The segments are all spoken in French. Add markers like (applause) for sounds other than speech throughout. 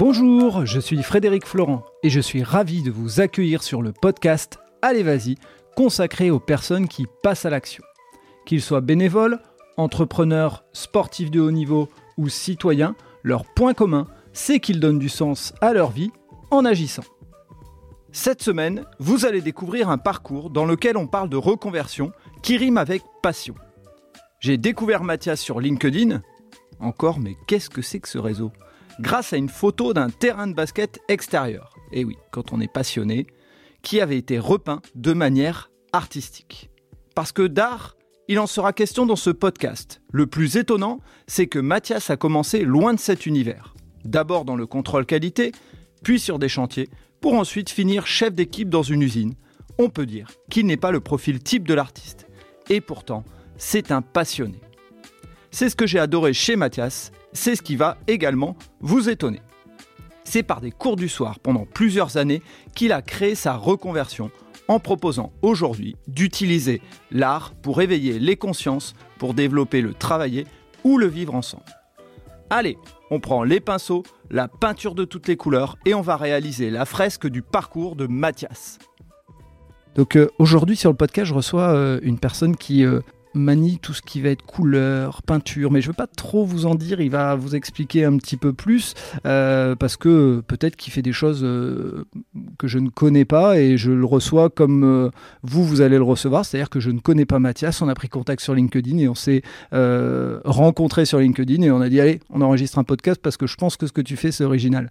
Bonjour, je suis Frédéric Florent et je suis ravi de vous accueillir sur le podcast Allez Vas-y, consacré aux personnes qui passent à l'action. Qu'ils soient bénévoles, entrepreneurs, sportifs de haut niveau ou citoyens, leur point commun, c'est qu'ils donnent du sens à leur vie en agissant. Cette semaine, vous allez découvrir un parcours dans lequel on parle de reconversion qui rime avec passion. J'ai découvert Mathias sur LinkedIn. Encore, mais qu'est-ce que c'est que ce réseau? Grâce à une photo d'un terrain de basket extérieur. Et oui, quand on est passionné, qui avait été repeint de manière artistique. Parce que d'art, il en sera question dans ce podcast. Le plus étonnant, c'est que Mathias a commencé loin de cet univers. D'abord dans le contrôle qualité, puis sur des chantiers, pour ensuite finir chef d'équipe dans une usine. On peut dire qu'il n'est pas le profil type de l'artiste. Et pourtant, c'est un passionné. C'est ce que j'ai adoré chez Mathias, c'est ce qui va également vous étonner. C'est par des cours du soir pendant plusieurs années qu'il a créé sa reconversion en proposant aujourd'hui d'utiliser l'art pour éveiller les consciences, pour développer le travailler ou le vivre ensemble. Allez, on prend les pinceaux, la peinture de toutes les couleurs et on va réaliser la fresque du parcours de Mathias. Donc euh, aujourd'hui sur le podcast, je reçois euh, une personne qui euh, manie tout ce qui va être couleur, peinture, mais je ne veux pas trop vous en dire, il va vous expliquer un petit peu plus, euh, parce que peut-être qu'il fait des choses euh, que je ne connais pas et je le reçois comme euh, vous, vous allez le recevoir, c'est-à-dire que je ne connais pas Mathias, on a pris contact sur LinkedIn et on s'est rencontré sur LinkedIn et on a dit, allez, on enregistre un podcast parce que je pense que ce que tu fais, c'est original.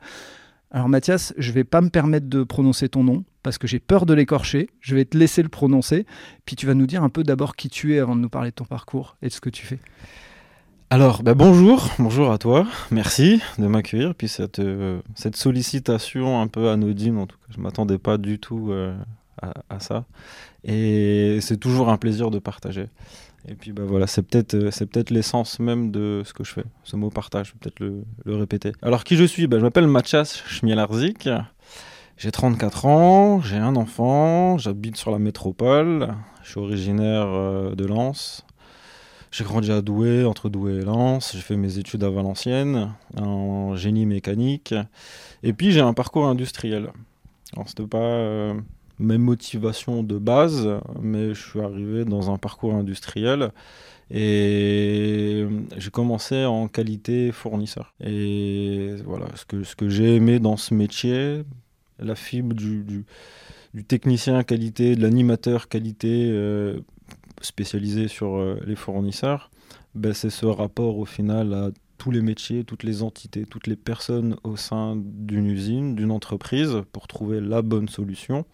Alors Mathias, je vais pas me permettre de prononcer ton nom parce que j'ai peur de l'écorcher. Je vais te laisser le prononcer. Puis tu vas nous dire un peu d'abord qui tu es avant de nous parler de ton parcours et de ce que tu fais. Alors, bah bonjour, bonjour à toi. Merci de m'accueillir. Puis cette, euh, cette sollicitation un peu anodine, en tout cas, je m'attendais pas du tout euh, à, à, ça. Et c'est toujours un plaisir de partager. Et puis bah voilà, c'est peut-être euh, c'est peut-être l'essence même de ce que je fais. Ce mot partage, je vais peut-être le, le, répéter. Alors qui je suis? Bah, Je m'appelle Mathias Schmielarzik. J'ai 34 ans, j'ai un enfant, j'habite sur la métropole, je suis originaire euh, de Lens. J'ai grandi à Douai, entre Douai et Lens. J'ai fait mes études à Valenciennes en génie mécanique. Et puis j'ai un parcours industriel. Alors c'était pas euh, mes motivations de base, mais je suis arrivé dans un parcours industriel et j'ai commencé en qualité fournisseur. Et voilà, ce que, ce que j'ai aimé dans ce métier, la fibre du, technicien qualité, de l'animateur qualité euh, spécialisé sur euh, les fournisseurs, ben c'est ce rapport au final à tous les métiers, toutes les entités, toutes les personnes au sein d'une usine, d'une entreprise pour trouver la bonne solution.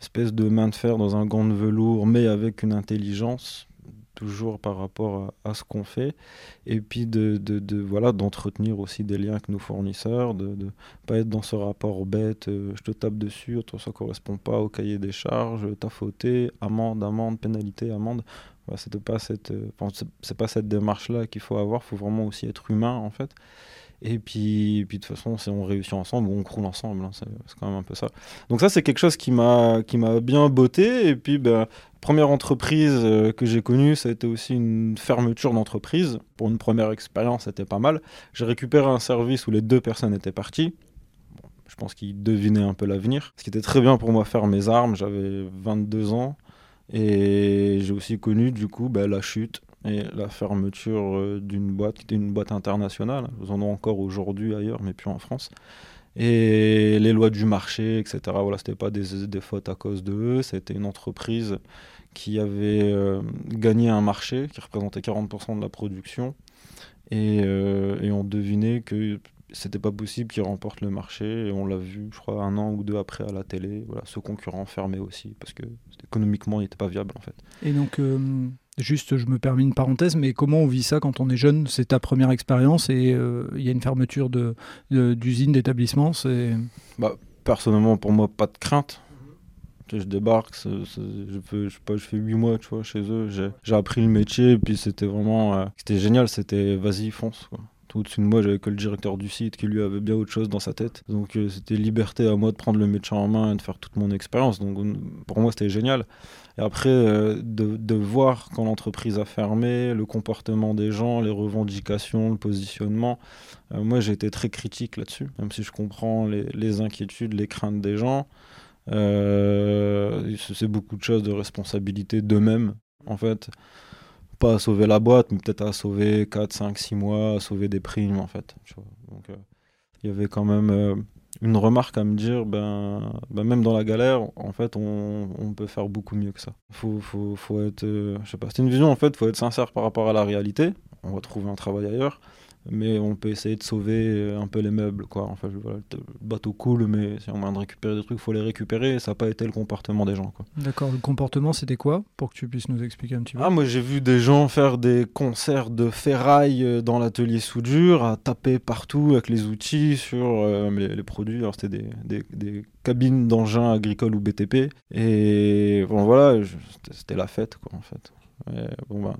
Espèce de main de fer dans un gant de velours, mais avec une intelligence toujours par rapport à, ce qu'on fait. Et puis de, de, de voilà d'entretenir aussi des liens avec nos fournisseurs de ne pas être dans ce rapport bête euh, je te tape dessus toi ça correspond pas au cahier des charges t'as fauté amende amende pénalité amende. Voilà, c'est pas cette euh, c'est pas cette démarche là qu'il faut avoir. Faut vraiment aussi être humain en fait et puis, puis de toute façon, si on réussit ensemble, on croule ensemble. Hein, c'est quand même un peu ça. Donc ça, c'est quelque chose qui m'a qui m'a bien botté. Et puis, ben, première entreprise euh, que j'ai connue, ça a été aussi une fermeture d'entreprise. Pour une première expérience, c'était pas mal. J'ai récupéré un service où les deux personnes étaient parties. Je pense qu'ils devinaient un peu l'avenir. Ce qui était très bien pour moi faire mes armes. J'avais 22 ans. Et j'ai aussi connu du coup ben, la chute et la fermeture euh, d'une boîte qui était une boîte internationale. Nous en avons encore aujourd'hui ailleurs, mais plus en France. Et les lois du marché, etc. Voilà, c'était pas des, fautes à cause de eux, c'était une entreprise qui avait euh, gagné un marché qui représentait 40% de la production. Et, euh, et on devinait que c'était pas possible qu'ils remportent le marché et on l'a vu je crois un an ou deux après à la télé voilà ce concurrent fermé aussi parce que économiquement il n'était pas viable en fait et donc euh, juste je me permets une parenthèse mais comment on vit ça quand on est jeune? C'est ta première expérience et il euh, y a une fermeture de d'usine d'établissement bah, personnellement pour moi pas de crainte je débarque, je, fais, je, sais pas, je fais 8 mois tu vois, chez eux, j'ai appris le métier, et puis c'était vraiment, euh, c'était génial, c'était vas-y, fonce. Quoi Au-dessus de moi, j'avais que le directeur du site qui lui avait bien autre chose dans sa tête. Donc euh, c'était liberté à moi de prendre le métier en main et de faire toute mon expérience. Donc pour moi, c'était génial. Et après, euh, de, voir quand l'entreprise a fermé, le comportement des gens, les revendications, le positionnement, euh, moi j'ai été très critique là-dessus, même si je comprends les, les, inquiétudes, les craintes des gens. Euh, c'est beaucoup de choses de responsabilité d'eux-mêmes, en fait. Pas à sauver la boîte, mais peut-être à sauver 4, 5, 6 mois, à sauver des primes, en fait. Donc il y avait quand même une remarque à me dire, ben, ben, même dans la galère, en fait, on, on, peut faire beaucoup mieux que ça. Faut, faut, faut être, euh, je sais pas, c'est une vision en fait, faut être sincère par rapport à la réalité. On va trouver un travail ailleurs mais on peut essayer de sauver euh, un peu les meubles. Quoi. Enfin, voilà, le bateau coule, mais si on a de récupérer des trucs, il faut les récupérer. Et ça n'a pas été le comportement des gens. D'accord, le comportement, c'était quoi Pour que tu puisses nous expliquer un petit peu? Ah, moi, j'ai vu des gens faire des concerts de ferraille euh, dans l'atelier soudure, à taper partout avec les outils sur euh, les, produits. Alors, c'était des, des, des, cabines d'engins agricoles ou BTP. Et bon, voilà, c'était la fête, quoi, en fait. Et, bon, ben,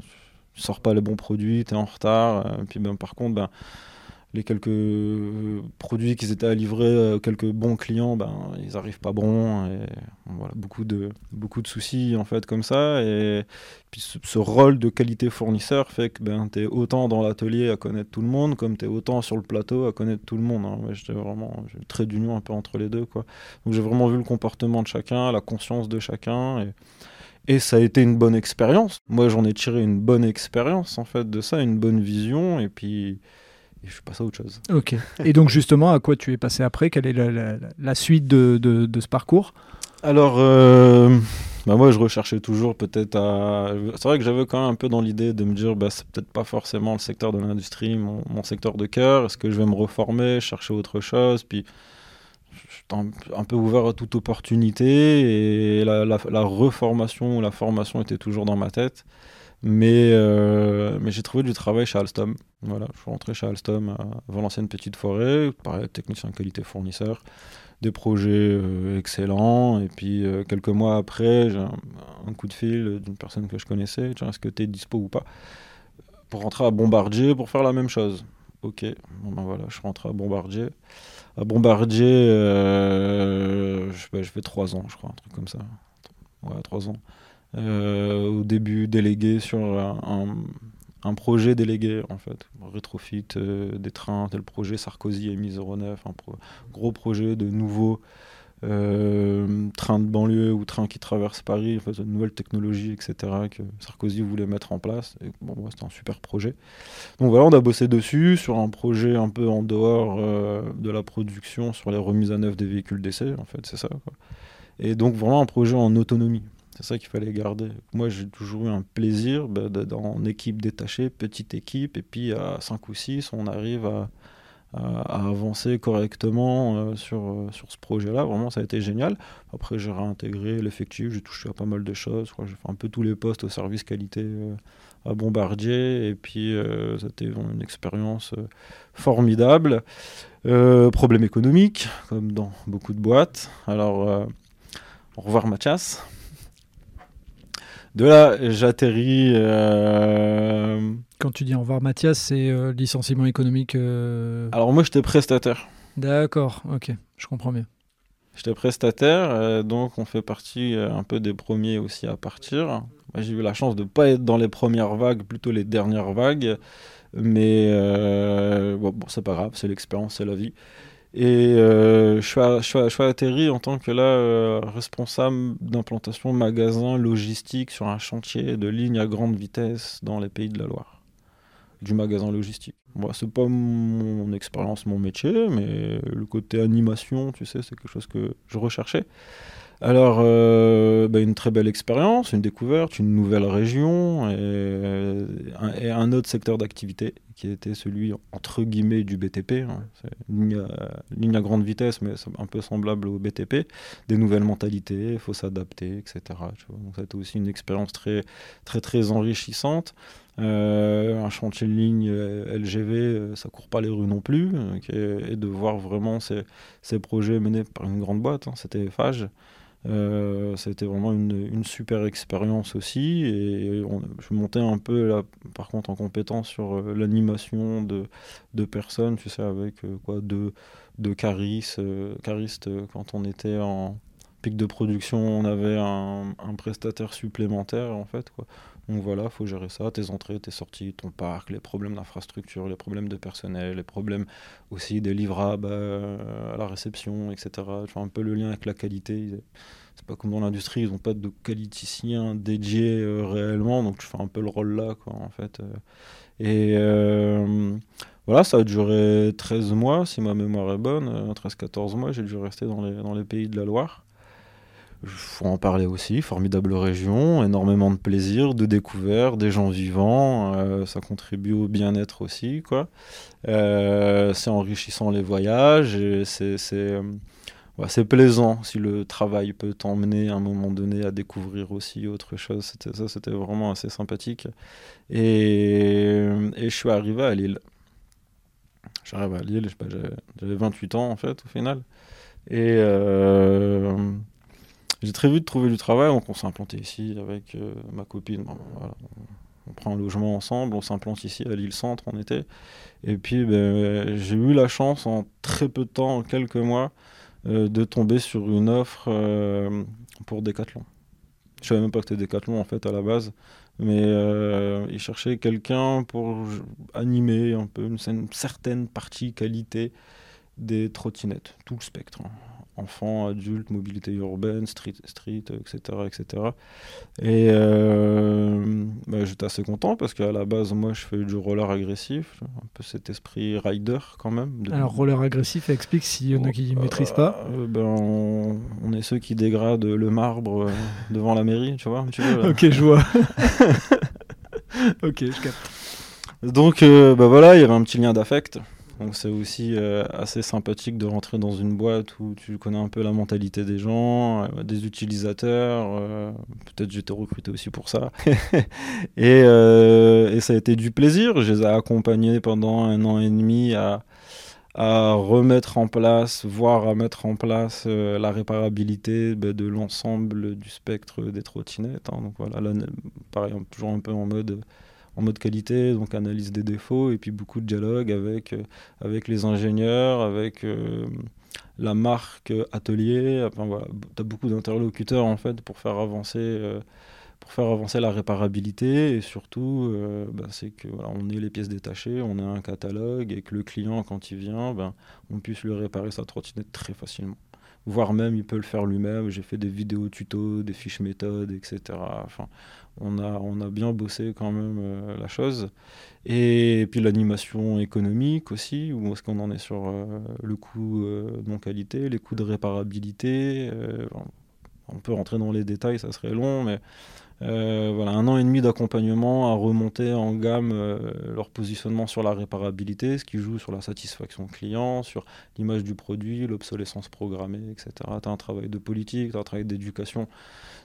tu sors pas les bons produits, tu es en retard. et euh, puis ben, par contre, ben, les quelques euh, produits qu'ils étaient à livrer, euh, quelques bons clients, ben, ils arrivent pas bons. Et, voilà, beaucoup, de, beaucoup de soucis en fait comme ça. Et puis ce, rôle de qualité fournisseur fait que ben, tu es autant dans l'atelier à connaître tout le monde, comme tu es autant sur le plateau à connaître tout le monde. Hein. j'étais vraiment, le trait d'union un peu entre les deux. Quoi. Donc j'ai vraiment vu le comportement de chacun, la conscience de chacun. Et ça a été une bonne expérience. Moi, j'en ai tiré une bonne expérience, en fait, de ça, une bonne vision, et puis je suis passé à autre chose. Ok. Et donc, justement, à quoi tu es passé après? Quelle est la, la, suite de, de, ce parcours? Alors, euh, bah moi, je recherchais toujours peut-être à. C'est vrai que j'avais quand même un peu dans l'idée de me dire, bah, c'est peut-être pas forcément le secteur de l'industrie, mon, mon, secteur de cœur. Est-ce que je vais me reformer, chercher autre chose? Puis un peu ouvert à toute opportunité et la, reformation ou la formation était toujours dans ma tête. Mais, euh, mais j'ai trouvé du travail chez Alstom. Voilà, je suis rentré chez Alstom avant l'ancienne Petite Forêt, pareil, technicien qualité fournisseur, des projets euh, excellents. Et puis euh, quelques mois après, j'ai un, coup de fil d'une personne que je connaissais, est-ce que tu es dispo ou pas? Pour rentrer à Bombardier pour faire la même chose. Ok, bon ben voilà, je à Bombardier à Bombardier, euh, je, fais trois ans, je crois, un truc comme ça. Ouais, trois ans. Euh, au début, délégué sur un, projet délégué, en fait. Rétrofit euh, des trains, tel projet Sarkozy et 09, un gros projet de nouveaux euh, train de banlieue ou train qui traverse Paris, enfin, de nouvelles technologies, etc., que Sarkozy voulait mettre en place. C'était un super projet. Donc voilà, on a bossé dessus, sur un projet un peu en dehors euh, de la production, sur les remises à neuf des véhicules d'essai, en fait, c'est ça. Et donc vraiment un projet en autonomie. C'est ça qu'il fallait garder. Moi, j'ai toujours eu un plaisir bah, en équipe détachée, petite équipe, et puis à 5 ou 6, on arrive à, à, avancer correctement euh, sur, euh, sur ce projet-là. Vraiment, ça a été génial. Après, j'ai réintégré l'effectif, j'ai touché à pas mal de choses. J'ai fait un peu tous les postes au service qualité euh, à Bombardier. Et puis, c'était une expérience formidable. problème économique, comme dans beaucoup de boîtes. Alors, au revoir Mathias. De là, j'atterris. Euh... Quand tu dis au revoir Mathias, c'est euh, licenciement économique euh... Alors moi, j'étais prestataire. D'accord, ok, je comprends bien. J'étais prestataire, donc on fait partie un peu des premiers aussi à partir. J'ai eu la chance de ne pas être dans les premières vagues, plutôt les dernières vagues. Mais bon, bon c'est pas grave, c'est l'expérience, c'est la vie. Et euh, je, suis atterri en tant que là euh, responsable d'implantation magasin logistique sur un chantier de ligne à grande vitesse dans les pays de la Loire. Du magasin logistique. Bon, c'est pas mon expérience, mon métier, mais le côté animation, tu sais, c'est quelque chose que je recherchais. Alors, euh, bah, une très belle expérience, une découverte, une nouvelle région et un autre secteur d'activité qui était celui entre guillemets du BTP, hein. une ligne, à, grande vitesse mais un peu semblable au BTP, des nouvelles mentalités, il faut s'adapter, etc. Donc ça a été aussi une expérience très très très enrichissante. Euh, un chantier de ligne euh, LGV, euh, ça court pas les rues non plus, et, de voir vraiment ces, ces, projets menés par une grande boîte, hein, c'était Fage. Euh, ça a été vraiment une, super expérience aussi. Et je montais un peu, là, par contre, en compétence sur euh, l'animation de, personnes, tu sais, avec euh, quoi, de, de caristes, quand on était en pic de production, on avait un, un prestataire supplémentaire, en fait. Quoi. Donc voilà, il faut gérer ça, tes entrées, tes sorties, ton parc, les problèmes d'infrastructure, les problèmes de personnel, les problèmes aussi des livrables à la réception, etc. Tu un peu le lien avec la qualité. C'est pas comme dans l'industrie, ils n'ont pas de qualiticien dédié euh, réellement, donc je fais un peu le rôle là, quoi, en fait. Euh. Et euh, voilà, ça a duré 13 mois, si ma mémoire est bonne, 13-14 mois, j'ai dû rester dans les, dans les pays de la Loire. Faut en parler aussi, formidable région, énormément de plaisir, de découvertes, des gens vivants, euh, ça contribue au bien-être aussi. quoi. Euh, c'est enrichissant les voyages, c'est euh, c'est plaisant si le travail peut t'emmener à un moment donné à découvrir aussi autre chose. C'était ça, c'était vraiment assez sympathique. Et, et, je suis arrivé à Lille. J'arrive à Lille, j'avais 28 ans en fait au final. Et j'ai très vite trouvé du travail, donc on s'est implanté ici avec euh, ma copine. On prend un logement ensemble, on s'implante ici à l'île Centre en été. Et puis ben, j'ai eu la chance en très peu de temps, en quelques mois, euh, de tomber sur une offre euh, pour Decathlon. Je savais même pas que c'était Decathlon en fait à la base, mais ils cherchaient quelqu'un pour animer un peu une, certaine partie qualité des trottinettes, tout le spectre. Hein enfants, adultes, mobilité urbaine, street, street etc. etc. Et euh, bah, j'étais assez content parce qu'à la base, moi, je fais du roller agressif, un peu cet esprit rider quand même. Alors, roller agressif, explique s'il y en a qui ne maîtrisent pas. Euh, ben, on, est ceux qui dégradent le marbre euh, devant la mairie, tu vois. (laughs) ok, je vois. (laughs) ok, je capte. Donc, bah, voilà, il y avait un petit lien d'affect. Donc c'est aussi euh, assez sympathique de rentrer dans une boîte où tu connais un peu la mentalité des gens, euh, des utilisateurs. Euh, peut-être j'étais recruté aussi pour ça. (laughs) et, et, ça a été du plaisir. Je les ai accompagnés pendant un an et demi à, à remettre en place, voire à mettre en place la réparabilité bah, de l'ensemble du spectre des trottinettes. Hein. Donc voilà, là, pareil, toujours un peu en mode en mode qualité, donc analyse des défauts, et puis beaucoup de dialogue avec, euh, avec les ingénieurs, avec euh, la marque atelier. Enfin, voilà, tu as beaucoup d'interlocuteurs en fait pour faire avancer. Euh, pour faire avancer la réparabilité et surtout bah, c'est que voilà, on ait les pièces détachées, on a un catalogue et que le client quand il vient, ben, on puisse lui réparer sa trottinette très facilement voire même il peut le faire lui-même. J'ai fait des vidéos tutos, des fiches méthodes, etc. Enfin, on a, on a bien bossé quand même euh, la chose. Et, puis l'animation économique aussi, où est-ce qu'on en est sur euh, le coût euh, de non-qualité, les coûts de réparabilité. on peut rentrer dans les détails, ça serait long, mais voilà, un an et demi d'accompagnement à remonter en gamme leur positionnement sur la réparabilité, ce qui joue sur la satisfaction client, sur l'image du produit, l'obsolescence programmée, etc. Tu as un travail de politique, tu as un travail d'éducation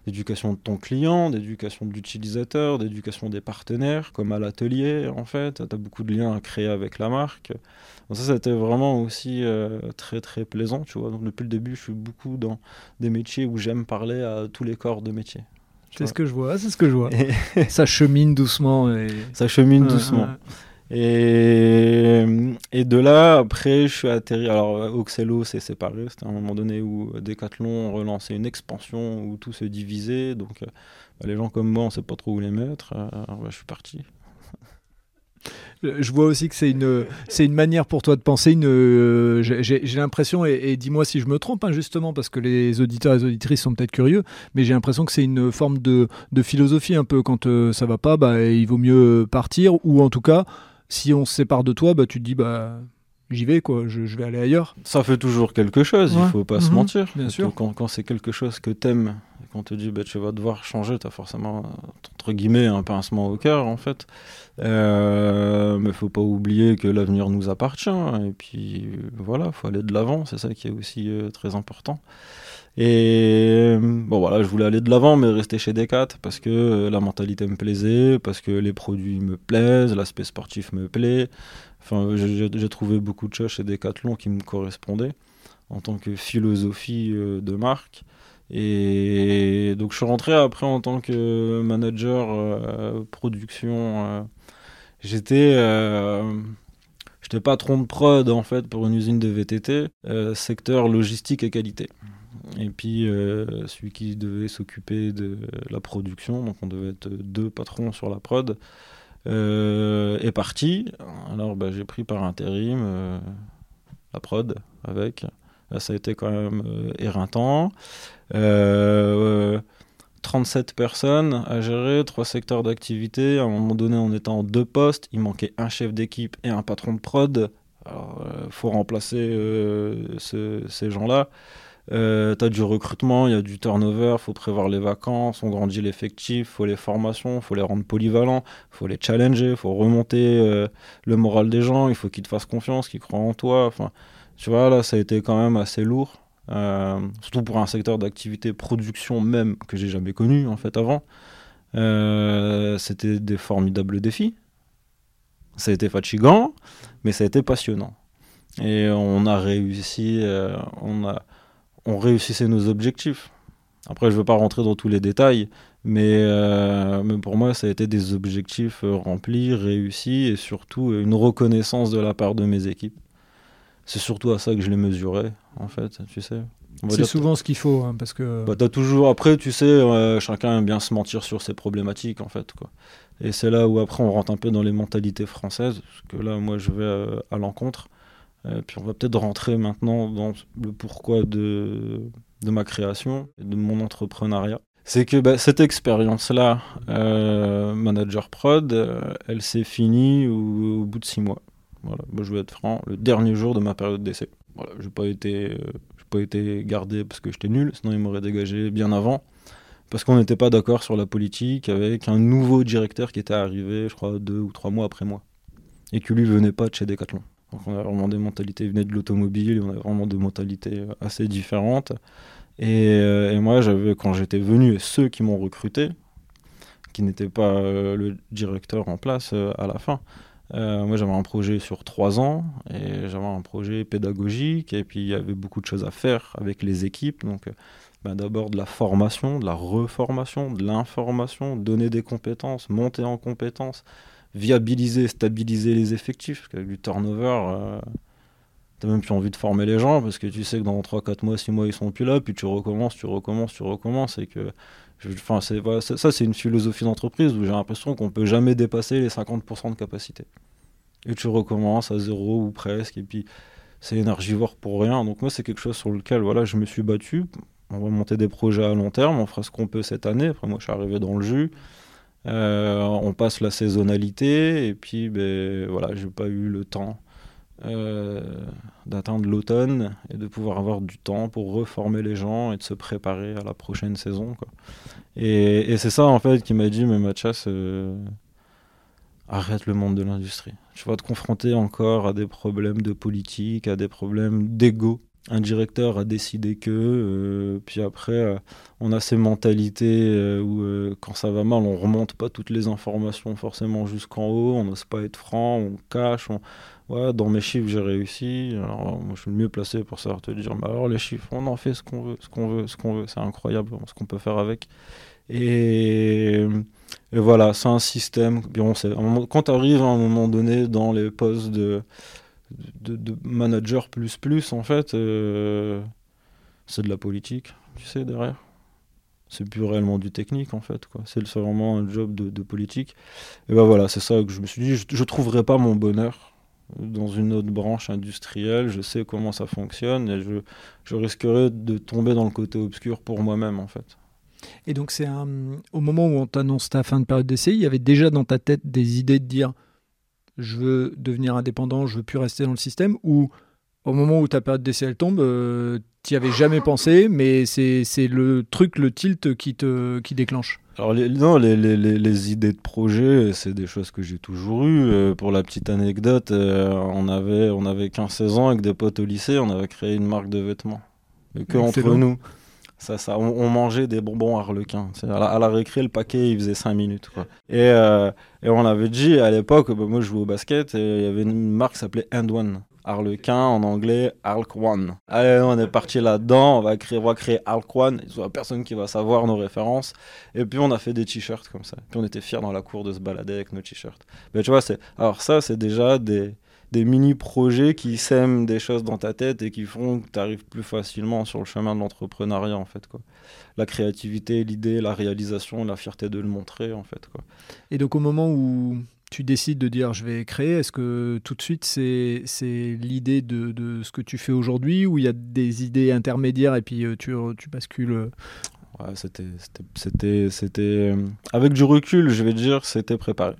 d'éducation de ton client, d'éducation de l'utilisateur, d'éducation des partenaires, comme à l'atelier en fait. Tu as beaucoup de liens à créer avec la marque. Donc ça, c'était vraiment aussi euh, très très plaisant, tu vois. Donc depuis le début, je suis beaucoup dans des métiers où j'aime parler à tous les corps de métier. C'est ce que je vois, c'est ce que je vois. (laughs) ça chemine doucement. Et... Ça chemine doucement. Et, et, de là, après, je suis atterri. Alors, Oxello s'est séparé. C'était un moment donné où Decathlon relançait une expansion où tout se divisait. Donc, euh, bah, les gens comme moi, on ne sait pas trop où les mettre. Euh, alors, bah, je suis parti. Je vois aussi que c'est une, c'est une manière pour toi de penser. Une, euh, j'ai, l'impression, et, dis-moi si je me trompe, hein, justement, parce que les auditeurs et les auditrices sont peut-être curieux, mais j'ai l'impression que c'est une forme de, de philosophie un peu. Quand ça va pas, bah, il vaut mieux partir, ou en tout cas si on se sépare de toi, bah, tu te dis, bah, j'y vais, quoi, je, vais aller ailleurs. Ça fait toujours quelque chose, il faut pas se mhm. mentir. Bien sûr. Quand, quand c'est quelque chose que t'aimes, quand on te dit, bah, tu vas devoir changer, tu as forcément, entre guillemets, un pincement au cœur, en fait. Euh, mais faut pas oublier que l'avenir nous appartient, et puis voilà, faut aller de l'avant, c'est ça qui est aussi euh, très important. Et bon voilà, je voulais aller de l'avant, mais rester chez Decat parce que euh, la mentalité me plaisait, parce que les produits me plaisent, l'aspect sportif me plaît. Enfin, j'ai trouvé beaucoup de choses chez Decathlon qui me correspondaient en tant que philosophie euh, de marque. Et donc je suis rentré après en tant que manager production. J'étais J'étais patron de prod en fait pour une usine de VTT, secteur logistique et qualité. Et puis euh, celui qui devait s'occuper de la production, donc on devait être deux patrons sur la prod, euh, est parti. Alors bah, j'ai pris par intérim euh, la prod avec. Là, ça a été quand même éreintant. 37 personnes à gérer, trois secteurs d'activité. À un moment donné, on était en deux postes. Il manquait un chef d'équipe et un patron de prod. Alors, il faut remplacer ces gens-là. Euh, tu as du recrutement, il y a du turnover, faut prévoir les vacances, on grandit l'effectif, faut les formations, faut les rendre polyvalents, faut les challenger, faut remonter euh, le moral des gens, il faut qu'ils te fassent confiance, qu'ils croient en toi. Enfin, tu vois, là, ça a été quand même assez lourd, euh, surtout pour un secteur d'activité production même que j'ai jamais connu en fait avant. Euh, c'était des formidables défis. Ça a été fatigant, mais ça a été passionnant. Et on a réussi, on a on réussissait nos objectifs. Après, je ne veux pas rentrer dans tous les détails, mais, euh, mais, pour moi, ça a été des objectifs euh, remplis, réussis, et surtout euh, une reconnaissance de la part de mes équipes. C'est surtout à ça que je les mesurais, en fait, tu sais. C'est souvent ce qu'il faut, hein, parce que... Bah, as toujours... Après, tu sais, chacun aime bien se mentir sur ses problématiques, en fait, quoi. Et c'est là où, après, on rentre un peu dans les mentalités françaises, parce que là, moi, je vais à l'encontre. Euh, puis on va peut-être rentrer maintenant dans le pourquoi de, de ma création et de mon entrepreneuriat. C'est que bah, cette expérience-là, euh, manager prod, euh, elle s'est finie au, bout de six mois. Je vais être franc, le dernier jour de ma période d'essai. Je n'ai pas, été, pas été gardé parce que j'étais nul, sinon ils m'auraient dégagé bien avant. Parce qu'on n'était pas d'accord sur la politique avec un nouveau directeur qui était arrivé, je crois, deux ou trois mois après moi. Et qui lui venait pas de chez Decathlon. Donc on a vraiment des mentalités venaient de l'automobile, on a vraiment des mentalités euh, assez différentes. Euh, et, moi, j'avais quand j'étais venu, ceux qui m'ont recruté, qui n'étaient pas euh, le directeur en place à la fin. Moi, j'avais un projet sur trois ans et j'avais un projet pédagogique et puis il y avait beaucoup de choses à faire avec les équipes. Donc, ben, d'abord de la formation, de la reformation, de l'information, donner des compétences, monter en compétences, viabiliser, stabiliser les effectifs. Parce qu'avec du turnover, euh, t'as même plus envie de former les gens parce que tu sais que dans 3, 4 mois, 6 mois, ils sont plus là, puis tu recommences, tu recommences, tu recommences. Et que, enfin, ça, c'est une philosophie d'entreprise où j'ai l'impression qu'on peut jamais dépasser les 50% de capacité. Et tu recommences à zéro ou presque, et puis c'est énergivore pour rien. Donc moi, c'est quelque chose sur lequel voilà, je me suis battu. On va monter des projets à long terme, on fera ce qu'on peut cette année. Après, moi, je suis arrivé dans le jus. Euh, on passe la saisonnalité et puis ben, voilà, j'ai pas eu le temps euh, d'atteindre l'automne et de pouvoir avoir du temps pour reformer les gens et de se préparer à la prochaine saison. Et, c'est ça en fait qui m'a dit mais Mathias, euh, arrête le monde de l'industrie. Tu vas te confronter encore à des problèmes de politique, à des problèmes d'ego un directeur a décidé que, euh, puis après, euh, on a ces mentalités euh, où quand ça va mal, on remonte pas toutes les informations forcément jusqu'en haut, on n'ose pas être franc, on cache. Ouais, dans mes chiffres, j'ai réussi. Alors, moi, je suis le mieux placé pour savoir te dire, mais alors les chiffres, on en fait ce qu'on veut, ce qu'on veut, ce qu'on veut. C'est incroyable ce qu'on peut faire avec. Et, voilà, c'est un système. quand tu arrives à un moment donné dans les postes de de, manager plus plus en fait euh, c'est de la politique tu sais derrière c'est plus réellement du technique en fait quoi c'est vraiment un job de, politique et ben voilà c'est ça que je me suis dit je, je trouverai pas mon bonheur dans une autre branche industrielle je sais comment ça fonctionne et je, risquerais de tomber dans le côté obscur pour moi-même en fait. Et donc c'est au moment où on t'annonce ta fin de période d'essai il y avait déjà dans ta tête des idées de dire je veux devenir indépendant, je veux plus rester dans le système, ou au moment où ta période d'essai elle tombe, euh, tu n'y avais jamais pensé, mais c'est le truc, le tilt qui, te, qui déclenche alors les, non, les, les, les, idées de projet, c'est des choses que j'ai toujours eues. Euh, pour la petite anecdote, euh, on avait on avait 15-16 ans avec des potes au lycée, on avait créé une marque de vêtements. Mais que entre nous. Ça, ça, on, mangeait des bonbons harlequins. À la, récré, le paquet, il faisait 5 minutes. Quoi. Et, euh, et on avait dit à l'époque, bah, moi je jouais au basket, et il y avait une marque qui s'appelait End One. Harlequin en anglais, One. Allez, on est parti là-dedans, on va créer, on va créer One, il n'y a personne qui va savoir nos références. Et puis on a fait des t-shirts comme ça. Puis on était fiers dans la cour de se balader avec nos t-shirts. Mais tu vois, c'est... alors ça, c'est déjà des, des mini-projets qui sèment des choses dans ta tête et qui font que tu arrives plus facilement sur le chemin de l'entrepreneuriat, en fait. Quoi. La créativité, l'idée, la réalisation, la fierté de le montrer, en fait. Quoi. Et donc au moment où tu décides de dire je vais créer, est-ce que tout de suite c'est, l'idée de, ce que tu fais aujourd'hui ou il y a des idées intermédiaires et puis euh, tu, tu bascules euh ouais, c'était, c'était, c'était, euh, Avec du recul, je vais dire, c'était préparé.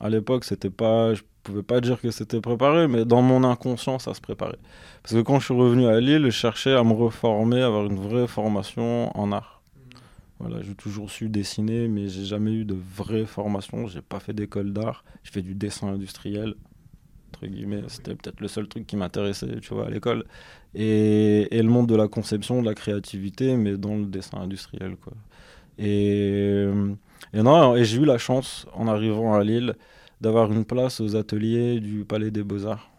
À l'époque, c'était pas, je pouvais pas dire que c'était préparé, mais dans mon inconscient, ça se préparait. Parce que quand je suis revenu à Lille, je cherchais à me reformer, avoir une vraie formation en art. Voilà, j'ai toujours su dessiner, mais j'ai jamais eu de vraie formation. J'ai pas fait d'école d'art. J'ai fait du dessin industriel, entre guillemets. C'était peut-être le seul truc qui m'intéressait, tu vois, à l'école. Et, et, le monde de la conception, de la créativité, mais dans le dessin industriel, quoi. Et, et non, et j'ai eu la chance, en arrivant à Lille, d'avoir une place aux ateliers du Palais des Beaux-Arts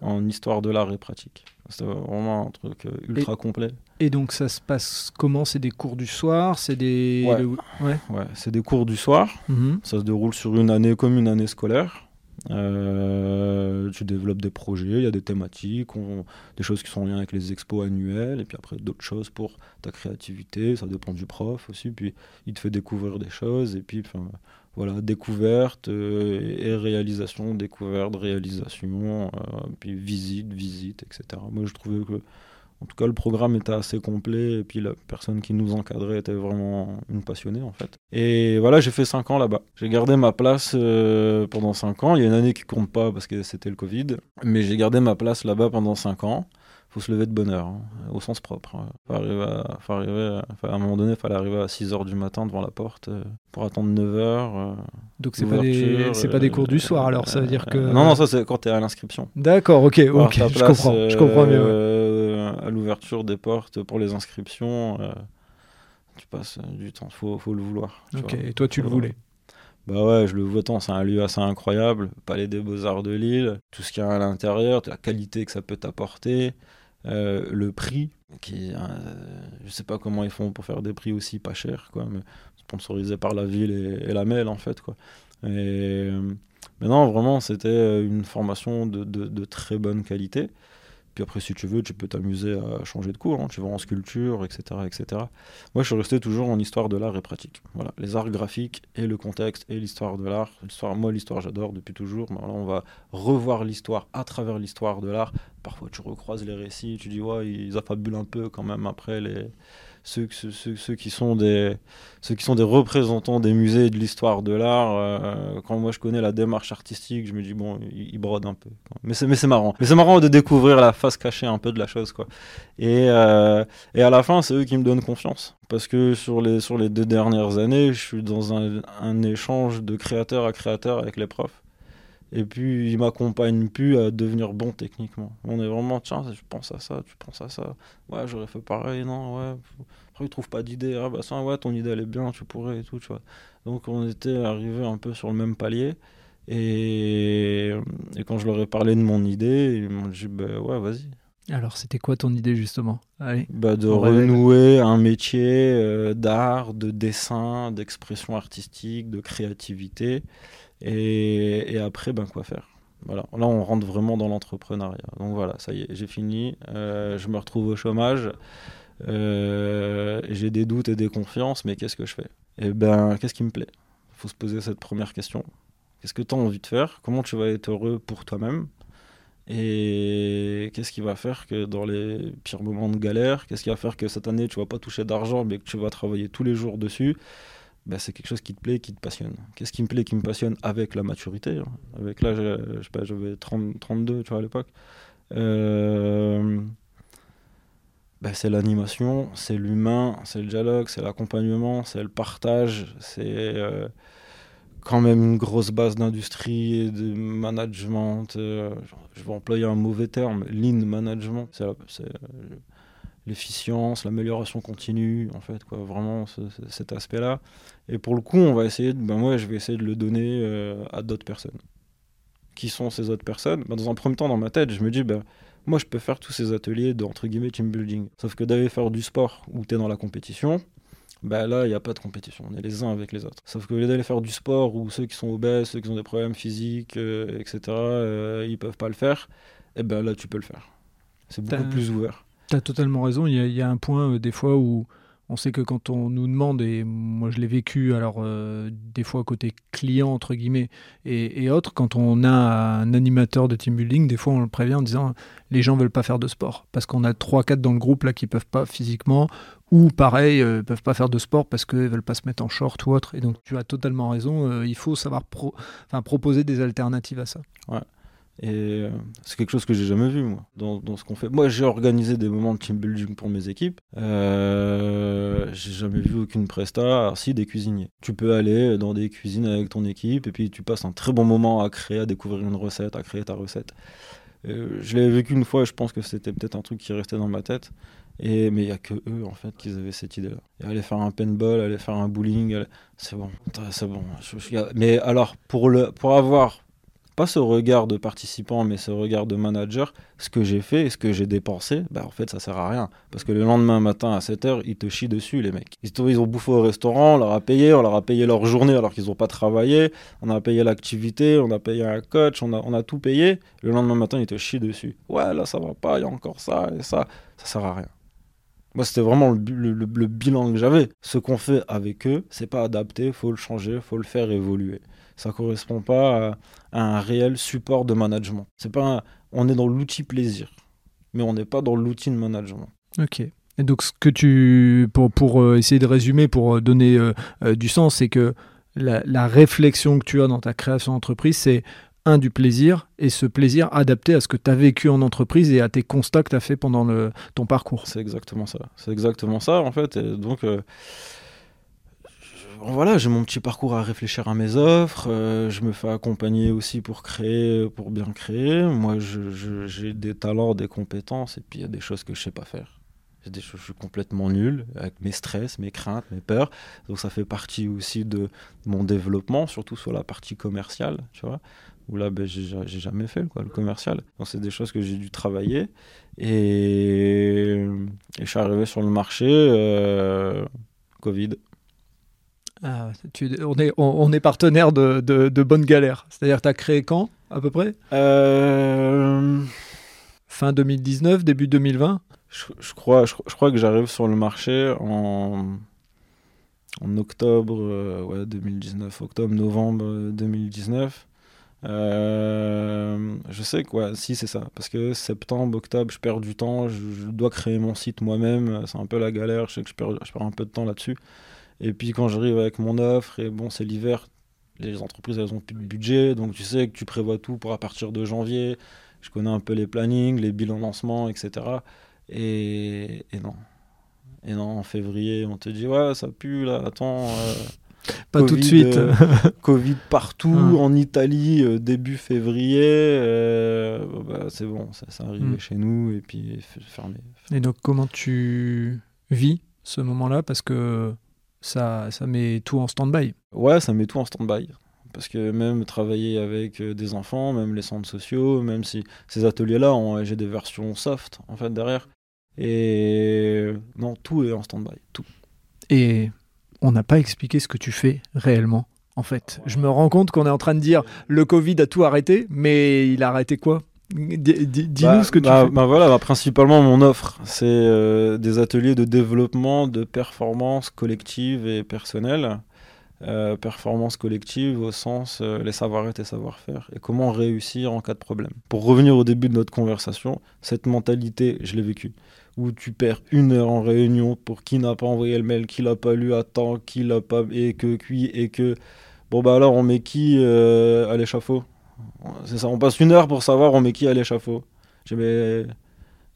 en histoire de l'art et pratique. C'est vraiment un truc euh, ultra complet. Et donc ça se passe comment? C'est des cours du soir? C'est des... Ouais, ouais. c'est des cours du soir. Mhm. Ça se déroule sur une année comme une année scolaire. Euh, tu développes des projets, il y a des thématiques, des choses qui sont en lien avec les expos annuels, et puis après d'autres choses pour ta créativité, ça dépend du prof aussi, puis il te fait découvrir des choses, et puis voilà, découverte euh, et réalisation, découverte, réalisation, euh, puis visite, visite, etc. Moi, je trouvais que, en tout cas, le programme était assez complet et puis la personne qui nous encadrait était vraiment une passionnée, en fait. Et voilà, j'ai fait 5 ans là-bas. J'ai gardé ma place euh, pendant 5 ans. Il y a une année qui compte pas parce que c'était le Covid, mais j'ai gardé ma place là-bas pendant 5 ans faut se lever de bonne heure, hein, au sens propre. Hein. Faut arriver à, faut arriver à, un moment donné, il fallait arriver à 6h du matin devant la porte euh, pour attendre 9h. Euh, Donc c'est pas, des, c'est pas des cours du euh, soir, alors ça veut dire que... non, non, ça c'est quand tu es à l'inscription. D'accord, ok, ok, je comprends, je comprends mieux. À l'ouverture des portes pour les inscriptions, tu passes du temps, faut, faut le vouloir. Ok, et toi tu le voulais? Bah ouais, je le vois tant, c'est un lieu assez incroyable, Palais des Beaux-Arts de Lille, tout ce qu'il y a à l'intérieur, la qualité que ça peut t'apporter, euh, le prix, qui, euh, je sais pas comment ils font pour faire des prix aussi pas chers, quoi, mais sponsorisé par la ville et, la MEL en fait, quoi. Euh, mais non, vraiment, c'était une formation de très bonne qualité. Puis après, si tu veux, tu peux t'amuser à changer de cours. Hein. Tu vas en sculpture, etc., etc. Moi, je suis resté toujours en histoire de l'art et pratique. Voilà, les arts graphiques et le contexte et l'histoire de l'art. Moi, l'histoire, j'adore depuis toujours. Mais là, on va revoir l'histoire à travers l'histoire de l'art. Parfois, tu recroises les récits, tu dis, ouais, ils affabulent un peu quand même après les ceux, ceux, qui sont des, ceux qui sont des représentants des musées et de l'histoire de l'art, euh, quand moi je connais la démarche artistique, je me dis, bon, ils, brodent un peu. Mais c'est, mais c'est marrant. Mais c'est marrant de découvrir la face cachée un peu de la chose. Quoi. Et, euh, et à la fin, c'est eux qui me donnent confiance. Parce que sur les, sur les deux dernières années, je suis dans un échange de créateur à créateur avec les profs. Et puis, il m'accompagne plus à devenir bon techniquement. On est vraiment, tiens, je pense à ça, tu penses à ça. Ouais, j'aurais fait pareil, non, ouais. Après, il trouve pas d'idée. Ah, bah, ça, ouais, ton idée, elle est bien, tu pourrais et tout, tu vois. Donc, on était arrivé un peu sur le même palier. Et, et quand je leur ai parlé de mon idée, ils m'ont dit, bah, ouais, vas-y. Alors, c'était quoi ton idée, justement? Allez, bah, De renouer un métier euh, d'art, de dessin, d'expression artistique, de créativité et, après, ben, quoi faire? Voilà. Là, on rentre vraiment dans l'entrepreneuriat. Donc voilà, ça y est, j'ai fini. Euh, je me retrouve au chômage. Euh, j'ai des doutes et des confiances, mais qu'est-ce que je fais? Eh ben, qu'est-ce qui me plaît? Il faut se poser cette première question. Qu'est-ce que tu as envie de faire? Comment tu vas être heureux pour toi-même? Et qu'est-ce qui va faire que dans les pires moments de galère, qu'est-ce qui va faire que cette année tu vas pas toucher d'argent, mais que tu vas travailler tous les jours dessus? Bah, c'est quelque chose qui te plaît, qui te passionne. Qu'est-ce qui me plaît, qui me passionne avec la maturité hein. Avec là, je sais pas, j'avais 32, tu vois, à l'époque. Euh, bah, c'est l'animation, c'est l'humain, c'est le dialogue, c'est l'accompagnement, c'est le partage, c'est euh, quand même une grosse base d'industrie et de management. Euh, je vais employer un mauvais terme, lean management. C'est l'efficience, l'amélioration continue, en fait, quoi, vraiment cet aspect-là. Et pour le coup, on va essayer, de, ben moi, je vais essayer de le donner euh, à d'autres personnes. qui sont ces autres personnes, bah, dans un premier temps, dans ma tête, je me dis, bah, moi, je peux faire tous ces ateliers de, entre guillemets, team building. Sauf que d'aller faire du sport où tu es dans la compétition, bah là, il n'y a pas de compétition. On est les uns avec les autres. Sauf que d'aller faire du sport où ceux qui sont obèses, ceux qui ont des problèmes physiques, euh, etc., euh, ils peuvent pas le faire, et eh ben là, tu peux le faire. C'est beaucoup plus ouvert. Tu as totalement raison. Il y, a un point, euh, des fois, où on sait que quand on nous demande, et moi je l'ai vécu, alors euh, des fois côté client, entre guillemets, et, autres, quand on a un animateur de team building, des fois on le prévient en disant les gens veulent pas faire de sport, parce qu'on a 3-4 dans le groupe là qui peuvent pas physiquement, ou pareil, euh, peuvent pas faire de sport parce qu'ils veulent pas se mettre en short ou autre. Et donc tu as totalement raison, euh, il faut savoir proposer des alternatives à ça. Ouais. Et euh, c'est quelque chose que j'ai jamais vu, moi, dans, ce qu'on fait. Moi, j'ai organisé des moments de team building pour mes équipes. Euh, j'ai jamais vu aucune presta, si, des cuisiniers. Tu peux aller dans des cuisines avec ton équipe et puis tu passes un très bon moment à créer, à découvrir une recette, à créer ta recette. Euh, je l'ai vécu une fois et je pense que c'était peut-être un truc qui restait dans ma tête. Et, mais il n'y a que eux, en fait, qui avaient cette idée-là. Aller faire un paintball, aller faire un bowling, c'est bon. C'est bon. mais alors, pour, le, pour avoir pas ce regard de participant, mais ce regard de manager, ce que j'ai fait et ce que j'ai dépensé, bah en fait ça sert à rien. Parce que le lendemain matin à 7h, ils te chient dessus les mecs. Ils, ils ont bouffé au restaurant, on leur a payé, on leur a payé leur journée alors qu'ils n'ont pas travaillé, on a payé l'activité, on a payé un coach, on a, on a tout payé. Le lendemain matin, ils te chient dessus. Ouais, là ça va pas, il y a encore ça et ça. Ça sert à rien. Moi, c'était vraiment le, le, bilan que j'avais. Ce qu'on fait avec eux, c'est pas adapté, faut le changer, faut le faire évoluer ça correspond pas à, un réel support de management. C'est pas on est dans l'outil plaisir, mais on n'est pas dans l'outil de management. Ok. Et donc ce que tu pour, pour euh, essayer de résumer pour euh, donner euh, du sens, c'est que la, la, réflexion que tu as dans ta création d'entreprise, c'est un du plaisir et ce plaisir adapté à ce que tu as vécu en entreprise et à tes constats que tu as fait pendant le, ton parcours. C'est exactement ça. C'est exactement ça en fait. Et donc voilà, j'ai mon petit parcours à réfléchir à mes offres. Euh, je me fais accompagner aussi pour créer, pour bien créer. Moi, j'ai des talents, des compétences, et puis il y a des choses que je sais pas faire. Des je suis complètement nul avec mes stress, mes craintes, mes peurs. Donc ça fait partie aussi de mon développement, surtout sur la partie commerciale, tu vois. Où là, ben, j'ai jamais fait le commercial. Donc c'est des choses que j'ai dû travailler. Et, je suis arrivé sur le marché, euh, Covid. Ah, on, est, on, est partenaire de, de, Bonne Galère. C'est-à-dire tu as créé quand, à peu près? Euh, Fin 2019, début 2020 je, crois, je, crois que j'arrive sur le marché en, en octobre euh, ouais, 2019, octobre-novembre 2019. Euh, je sais quoi, si c'est ça, parce que septembre, octobre, je perds du temps, je, dois créer mon site moi-même, c'est un peu la galère, je sais que je perds, je perds un peu de temps là-dessus. Et puis quand j'arrive avec mon offre, et bon, c'est l'hiver, les entreprises, elles ont plus de budget, donc tu sais que tu prévois tout pour à partir de janvier. Je connais un peu les plannings, les bilans lancement, etc. Et, non. Et non, en février, on te dit, ouais, ça pue là, attends. Euh, pas tout de suite. Euh, (laughs) Covid partout, ah. en Italie, euh, début février. Bah, c'est bon, ça, ça arrivé hmm. chez nous et puis fermé. Et donc, comment tu vis ce moment-là? Parce que ça, ça met tout en stand-by. Ouais, ça met tout en stand-by. Parce que même travailler avec euh, des enfants, même les centres sociaux, même si ces ateliers-là, j'ai des versions soft en fait derrière. Et non, tout est en stand-by, tout. Et on n'a pas expliqué ce que tu fais réellement. En fait, je me rends compte qu'on est en train de dire le Covid a tout arrêté, mais il a arrêté quoi? Dis-nous bah, ce que tu bah, fais. Bah voilà, bah, principalement mon offre, c'est euh, des ateliers de développement de performance collective et personnelle. Euh, performance collective au sens euh, les savoir-être et savoir-faire et comment réussir en cas de problème. Pour revenir au début de notre conversation, cette mentalité, je l'ai vécue, où tu perds une heure en réunion pour qui n'a pas envoyé le mail, qui l'a pas lu à temps, qui l'a pas et que qui et que bon bah alors on met qui à l'échafaud? C'est ça, on passe une heure pour savoir on met qui à l'échafaud. Et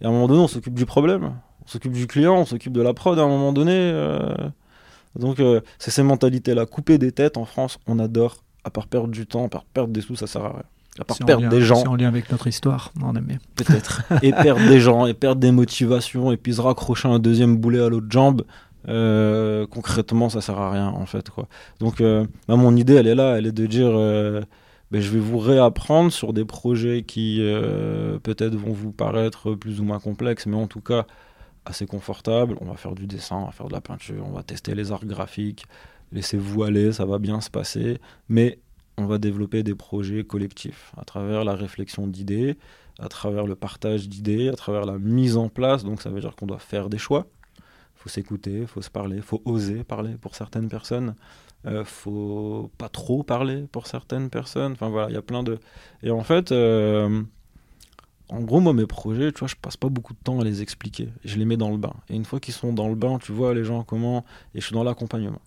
à un moment donné, on s'occupe du problème, on s'occupe du client, on s'occupe de la prod à un moment donné. Euh. Donc, euh, c'est ces mentalités-là. Couper des têtes en France, on adore. À part perdre du temps, à part perdre des sous, ça sert à rien. À part perdre des gens. C'est en lien avec notre histoire, on aime bien. Peut-être. (laughs) et perdre des gens, et perdre des motivations, et puis se raccrocher un deuxième boulet à l'autre jambe. Euh, concrètement, ça sert à rien en fait. Quoi. Donc, bah, mon idée, elle est là, elle est de dire ben, je vais vous réapprendre sur des projets qui euh, peut-être vont vous paraître plus ou moins complexes, mais en tout cas assez confortables. On va faire du dessin, on va faire de la peinture, on va tester les arts graphiques. Laissez-vous aller, ça va bien se passer. Mais on va développer des projets collectifs à travers la réflexion d'idées, à travers le partage d'idées, à travers la mise en place. Donc ça veut dire qu'on doit faire des choix. Il faut s'écouter, il faut se parler, il faut oser parler pour certaines personnes. Euh, faut pas trop parler pour certaines personnes. Enfin voilà, il y a plein de. Et en fait, euh, en gros, moi, mes projets, tu vois, je passe pas beaucoup de temps à les expliquer. Je les mets dans le bain. Et une fois qu'ils sont dans le bain, tu vois les gens comment. Et je suis dans l'accompagnement.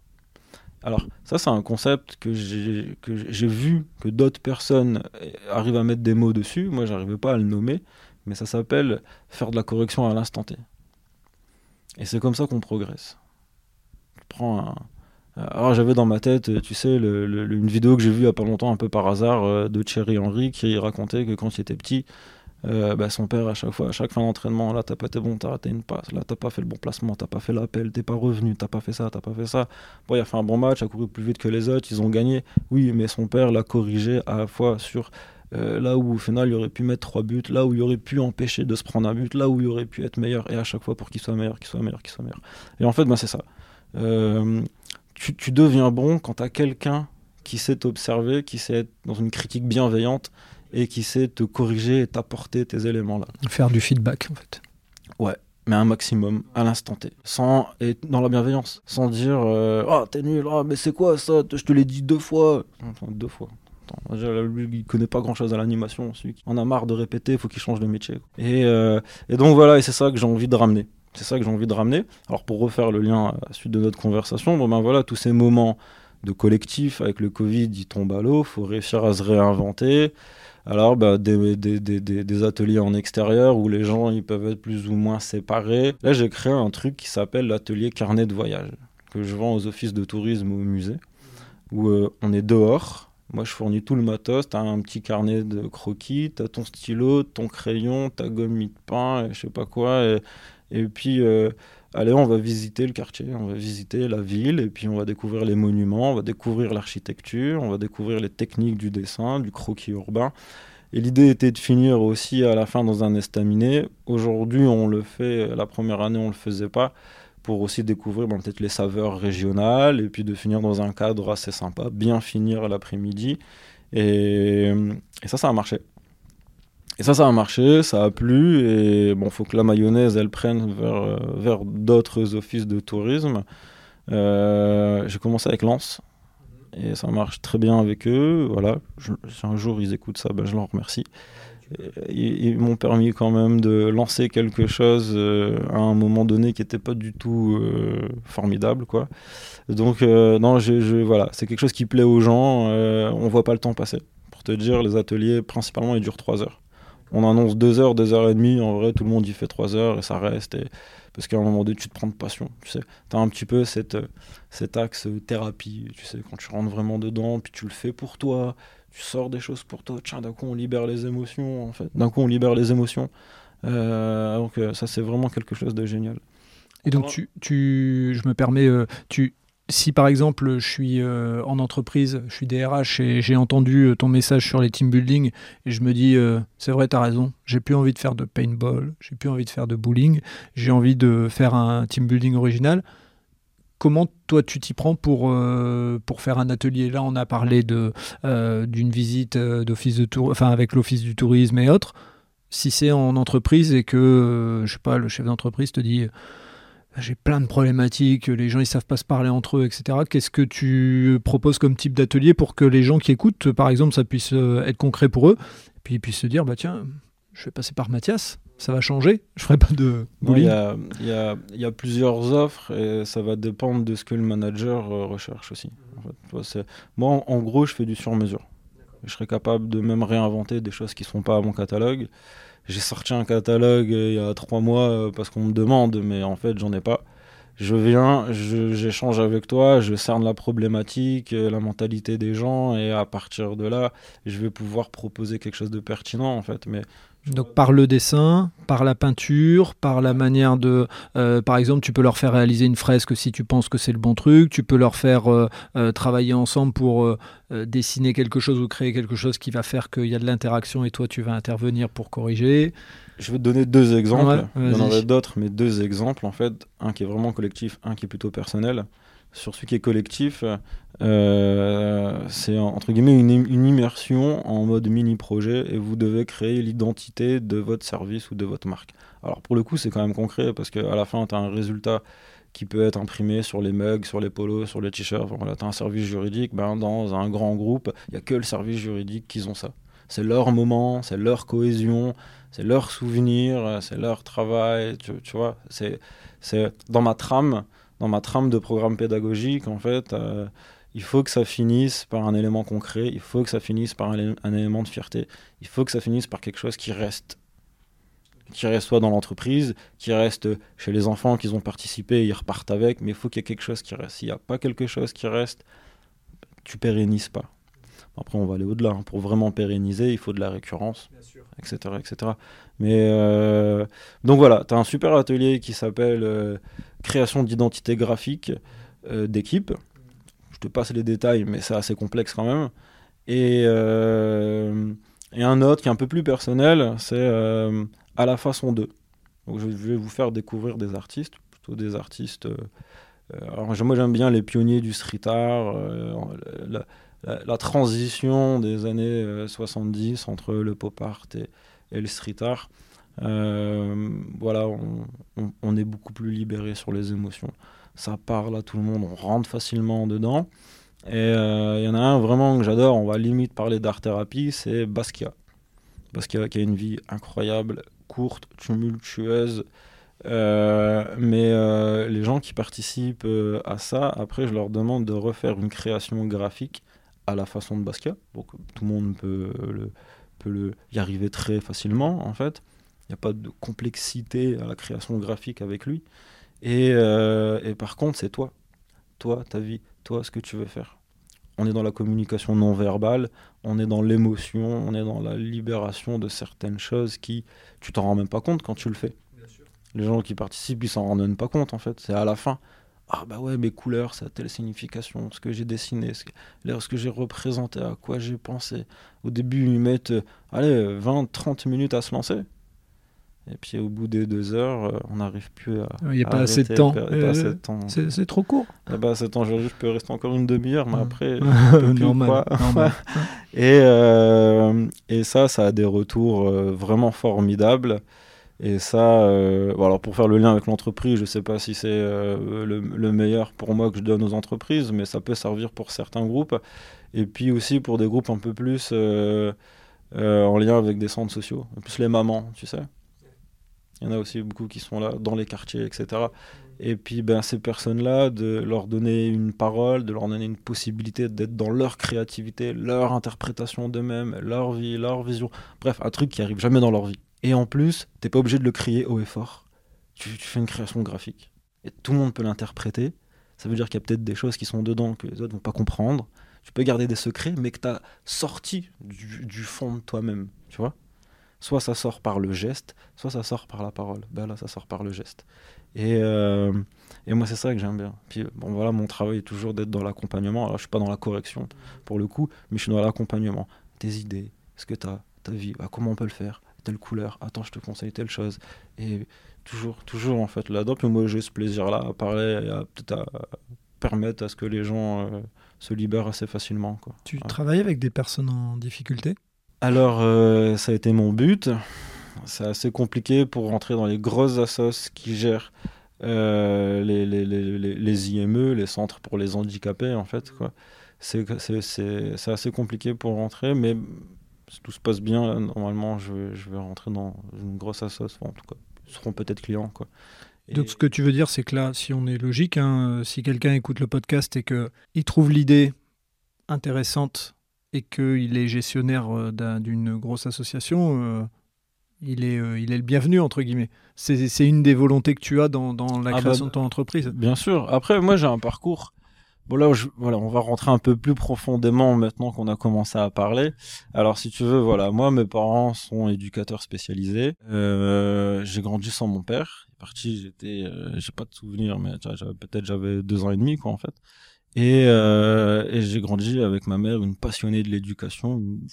Alors, ça, c'est un concept que j'ai vu que d'autres personnes arrivent à mettre des mots dessus. Moi, j'arrivais pas à le nommer, mais ça s'appelle faire de la correction à l'instant T. Et c'est comme ça qu'on progresse. Je prends un. Alors, j'avais dans ma tête, tu sais, une vidéo que j'ai vue il y a pas longtemps, un peu par hasard, euh, de Thierry Henry, qui racontait que quand il était petit, euh, bah, son père à chaque fois, à chaque fin d'entraînement, là t'as pas été bon, t'as raté une passe, là t'as pas fait le bon placement, t'as pas fait l'appel, t'es pas revenu, t'as pas fait ça, t'as pas fait ça. Bon, il a fait un bon match, a couru plus vite que les autres, ils ont gagné. Oui, mais son père l'a corrigé à la fois sur euh, là où au final il aurait pu mettre trois buts, là où il aurait pu empêcher de se prendre un but, là où il aurait pu être meilleur, et à chaque fois pour qu'il soit meilleur, qu'il soit meilleur, qu'il soit meilleur. Et en fait, ben, c'est ça. Euh, tu, tu, deviens bon quand t'as quelqu'un qui sait t'observer, qui sait être dans une critique bienveillante et qui sait te corriger et t'apporter tes éléments là. Faire du feedback en fait. Ouais, mais un maximum à l'instant T, sans être dans la bienveillance, sans dire euh, ah t'es nul, ah mais c'est quoi ça, je te l'ai dit deux fois, enfin, deux fois. Attends, lui, il connaît pas grand chose à l'animation, celui qui en a marre de répéter, il faut qu'il change de métier. Et, euh, et donc voilà, et c'est ça que j'ai envie de ramener. C'est ça que j'ai envie de ramener. Alors pour refaire le lien à la suite de notre conversation, ben voilà, tous ces moments de collectif avec le Covid, ils tombent à l'eau, faut réussir à se réinventer. Alors, bah, des, ateliers en extérieur où les gens ils peuvent être plus ou moins séparés. Là, j'ai créé un truc qui s'appelle l'atelier carnet de voyage, que je vends aux offices de tourisme ou au musée, où euh, on est dehors. Moi, je fournis tout le matos. Tu as un petit carnet de croquis, tu as ton stylo, ton crayon, ta gomme de pain, et je sais pas quoi. Et puis, euh, allez, on va visiter le quartier, on va visiter la ville, et puis on va découvrir les monuments, on va découvrir l'architecture, on va découvrir les techniques du dessin, du croquis urbain. Et l'idée était de finir aussi à la fin dans un estaminet. Aujourd'hui, on le fait, la première année, on le faisait pas, pour aussi découvrir ben, peut-être les saveurs régionales, et puis de finir dans un cadre assez sympa, bien finir l'après-midi. Et, et ça, ça a marché. Et ça, ça a marché, ça a plu, et bon, faut que la mayonnaise, elle prenne vers, euh, d'autres offices de tourisme. Euh, j'ai commencé avec Lens, et ça marche très bien avec eux. Voilà, si un jour ils écoutent ça, ben, je leur remercie. Ils, m'ont permis quand même de lancer quelque chose euh, à un moment donné qui n'était pas du tout formidable, quoi. Donc, non, je, voilà, c'est quelque chose qui plaît aux gens. on voit pas le temps passer. Pour te dire, les ateliers, principalement, ils durent 3 heures on annonce deux heures, deux heures et demie, en vrai, tout le monde y fait trois heures et ça reste. Et... Parce qu'à un moment donné, tu te prends de passion, tu sais. Tu as un petit peu cette, cet axe thérapie, tu sais, quand tu rentres vraiment dedans, puis tu le fais pour toi, tu sors des choses pour toi. Tiens, d'un coup, on libère les émotions, en fait. D'un coup, on libère les émotions. Euh, donc, euh, ça, c'est vraiment quelque chose de génial. Et donc, tu, tu, je me permets, euh, tu, si par exemple je suis euh, en entreprise, je suis DRH et j'ai entendu euh, ton message sur les team building et je me dis euh, c'est vrai, tu as raison, j'ai plus envie de faire de paintball, j'ai plus envie de faire de bowling, j'ai envie de faire un team building original. Comment toi tu t'y prends pour, pour faire un atelier? Là, on a parlé de d'une visite d'office de tour, enfin avec l'office du tourisme et autres. Si c'est en entreprise et que je sais pas, le chef d'entreprise te dit j'ai plein de problématiques, les gens ils savent pas se parler entre eux, etc. Qu'est-ce que tu proposes comme type d'atelier pour que les gens qui écoutent, par exemple, ça puisse euh, être concret pour eux, et puis ils puissent se dire, bah tiens, je vais passer par Mathias, ça va changer, je ferai pas de Il y, y, a plusieurs offres et ça va dépendre de ce que le manager euh, recherche aussi. Moi, en, gros, je fais du sur-mesure. Je serais capable de même réinventer des choses qui ne sont pas à mon catalogue. J'ai sorti un catalogue euh, il y a trois mois euh, parce qu'on me demande, mais en fait, j'en ai pas. Je viens, j'échange avec toi, je cerne la problématique, euh, la mentalité des gens, et à partir de là, je vais pouvoir proposer quelque chose de pertinent, en fait. Mais donc par le dessin, par la peinture, par la manière de... par exemple, tu peux leur faire réaliser une fresque si tu penses que c'est le bon truc, tu peux leur faire travailler ensemble pour dessiner quelque chose ou créer quelque chose qui va faire qu'il y a de l'interaction et toi tu vas intervenir pour corriger. Je vais te donner deux exemples. Il y en aurait d'autres, mais deux exemples en fait. Un qui est vraiment collectif, un qui est plutôt personnel. Sur celui qui est collectif, euh, c'est entre guillemets une, immersion en mode mini-projet et vous devez créer l'identité de votre service ou de votre marque. Alors pour le coup, c'est quand même concret parce qu'à la fin, tu as un résultat qui peut être imprimé sur les mugs, sur les polos, sur les t-shirts. Voilà, tu as un service juridique, ben, dans un grand groupe, il n'y a que le service juridique qui ont ça. C'est leur moment, c'est leur cohésion, c'est leur souvenir, c'est leur travail, tu, tu vois. C'est dans ma trame, dans ma trame de programme pédagogique, en fait, euh, il faut que ça finisse par un élément concret, il faut que ça finisse par un, un, élément de fierté, il faut que ça finisse par quelque chose qui reste. Qui reste soit dans l'entreprise, qui reste chez les enfants qui ont participé, ils repartent avec, mais il faut qu'il y ait quelque chose qui reste. S'il n'y a pas quelque chose qui reste, tu pérennises pas. Après, on va aller au-delà. Hein. Pour vraiment pérenniser, il faut de la récurrence, etc., etc. Mais euh, donc voilà, tu as un super atelier qui s'appelle euh, Création d'identité graphique euh, d'équipe. Je te passe les détails, mais c'est assez complexe quand même. Et, et, un autre qui est un peu plus personnel, c'est à la façon 2. Donc je vais vous faire découvrir des artistes, plutôt des artistes. alors moi j'aime bien les pionniers du street art. La, transition des années 70 euh, entre le pop art et, le street art. Euh, voilà, on, est beaucoup plus libéré sur les émotions. Ça parle à tout le monde, on rentre facilement dedans. Et euh, il y en a un vraiment que j'adore, on va limite parler d'art-thérapie, c'est Basquiat. Basquiat qui a une vie incroyable, courte, tumultueuse. mais les gens qui participent à ça, après, je leur demande de refaire une création graphique à la façon de Basquiat. Donc tout le monde peut, peut y arriver très facilement, en fait. Il n'y a pas de complexité à la création graphique avec lui. Et, euh, et par contre, c'est toi. Toi, ta vie, toi, ce que tu veux faire. On est dans la communication non verbale, on est dans l'émotion, on est dans la libération de certaines choses qui, tu t'en rends même pas compte quand tu le fais. Les gens qui participent, ils s'en rendent même pas compte en fait. C'est à la fin ah bah ouais, mes couleurs, ça a telle signification, ce que j'ai dessiné, ce que, ce que j'ai représenté, à quoi j'ai pensé. Au début, ils mettent, euh, allez, 20, 30 minutes à se lancer. Et puis au bout des deux heures, euh, on n'arrive plus à. Il n'y a pas assez de temps. C'est trop court. Ah bah, temps, je, peux rester encore une demi-heure, mais après. (laughs) normal, normal. (laughs) et, euh, et ça, ça a des retours vraiment formidables. Et ça, euh, alors pour faire le lien avec l'entreprise, je ne sais pas si c'est euh, le, meilleur pour moi que je donne aux entreprises, mais ça peut servir pour certains groupes. Et puis aussi pour des groupes un peu plus euh, en lien avec des centres sociaux, plus les mamans, tu sais. Il y en a aussi beaucoup qui sont là dans les quartiers, etc. Et puis ben, ces personnes-là, de leur donner une parole, de leur donner une possibilité d'être dans leur créativité, leur interprétation d'eux-mêmes, leur vie, leur vision. Bref, un truc qui arrive jamais dans leur vie. Et en plus, t'es pas obligé de le crier haut et fort. Tu, fais une création graphique. Et tout le monde peut l'interpréter. Ça veut dire qu'il y a peut-être des choses qui sont dedans que les autres vont pas comprendre. Tu peux garder des secrets, mais que tu as sorti du, fond de toi-même. Tu vois Soit ça sort par le geste, soit ça sort par la parole. Ben là, ça sort par le geste. Et, euh, et moi, c'est ça que j'aime bien. Puis, bon, voilà, mon travail est toujours d'être dans l'accompagnement. Alors, je suis pas dans la correction, pour le coup, mais je suis dans l'accompagnement. Tes idées, ce que tu as, ta vie, bah, comment on peut le faire? Telle couleur, attends, je te conseille telle chose. Et toujours, toujours en fait là-dedans. Puis moi, j'ai ce plaisir-là à parler à peut-être à permettre à ce que les gens euh, se libèrent assez facilement. Quoi. Tu travailles avec des personnes en difficulté? Alors, euh, ça a été mon but. C'est assez compliqué pour rentrer dans les grosses assos qui gèrent euh, les, IME, les centres pour les handicapés, en fait. C'est, assez compliqué pour rentrer, mais si tout se passe bien, normalement, je vais, rentrer dans une grosse assoce. en tout cas, ils seront peut-être clients. Donc, ce que tu veux dire, c'est que là, si on est logique, hein, si quelqu'un écoute le podcast et qu'il trouve l'idée intéressante et qu'il est gestionnaire euh, d'une grosse association, euh, il, est, euh, il est le bienvenu, entre guillemets. C'est une des volontés que tu as dans, dans la ah bah, création de ton entreprise. Bien sûr. Après, moi, j'ai un parcours Bon là, voilà, on va rentrer un peu plus profondément maintenant qu'on a commencé à parler. Alors si tu veux, voilà, moi mes parents sont éducateurs spécialisés. Euh, j'ai grandi sans mon père. Il est parti, j'étais, euh, j'ai pas de souvenir, mais peut-être j'avais deux ans et demi quoi en fait. Et, euh, et j'ai grandi avec ma mère, une passionnée de l'éducation, une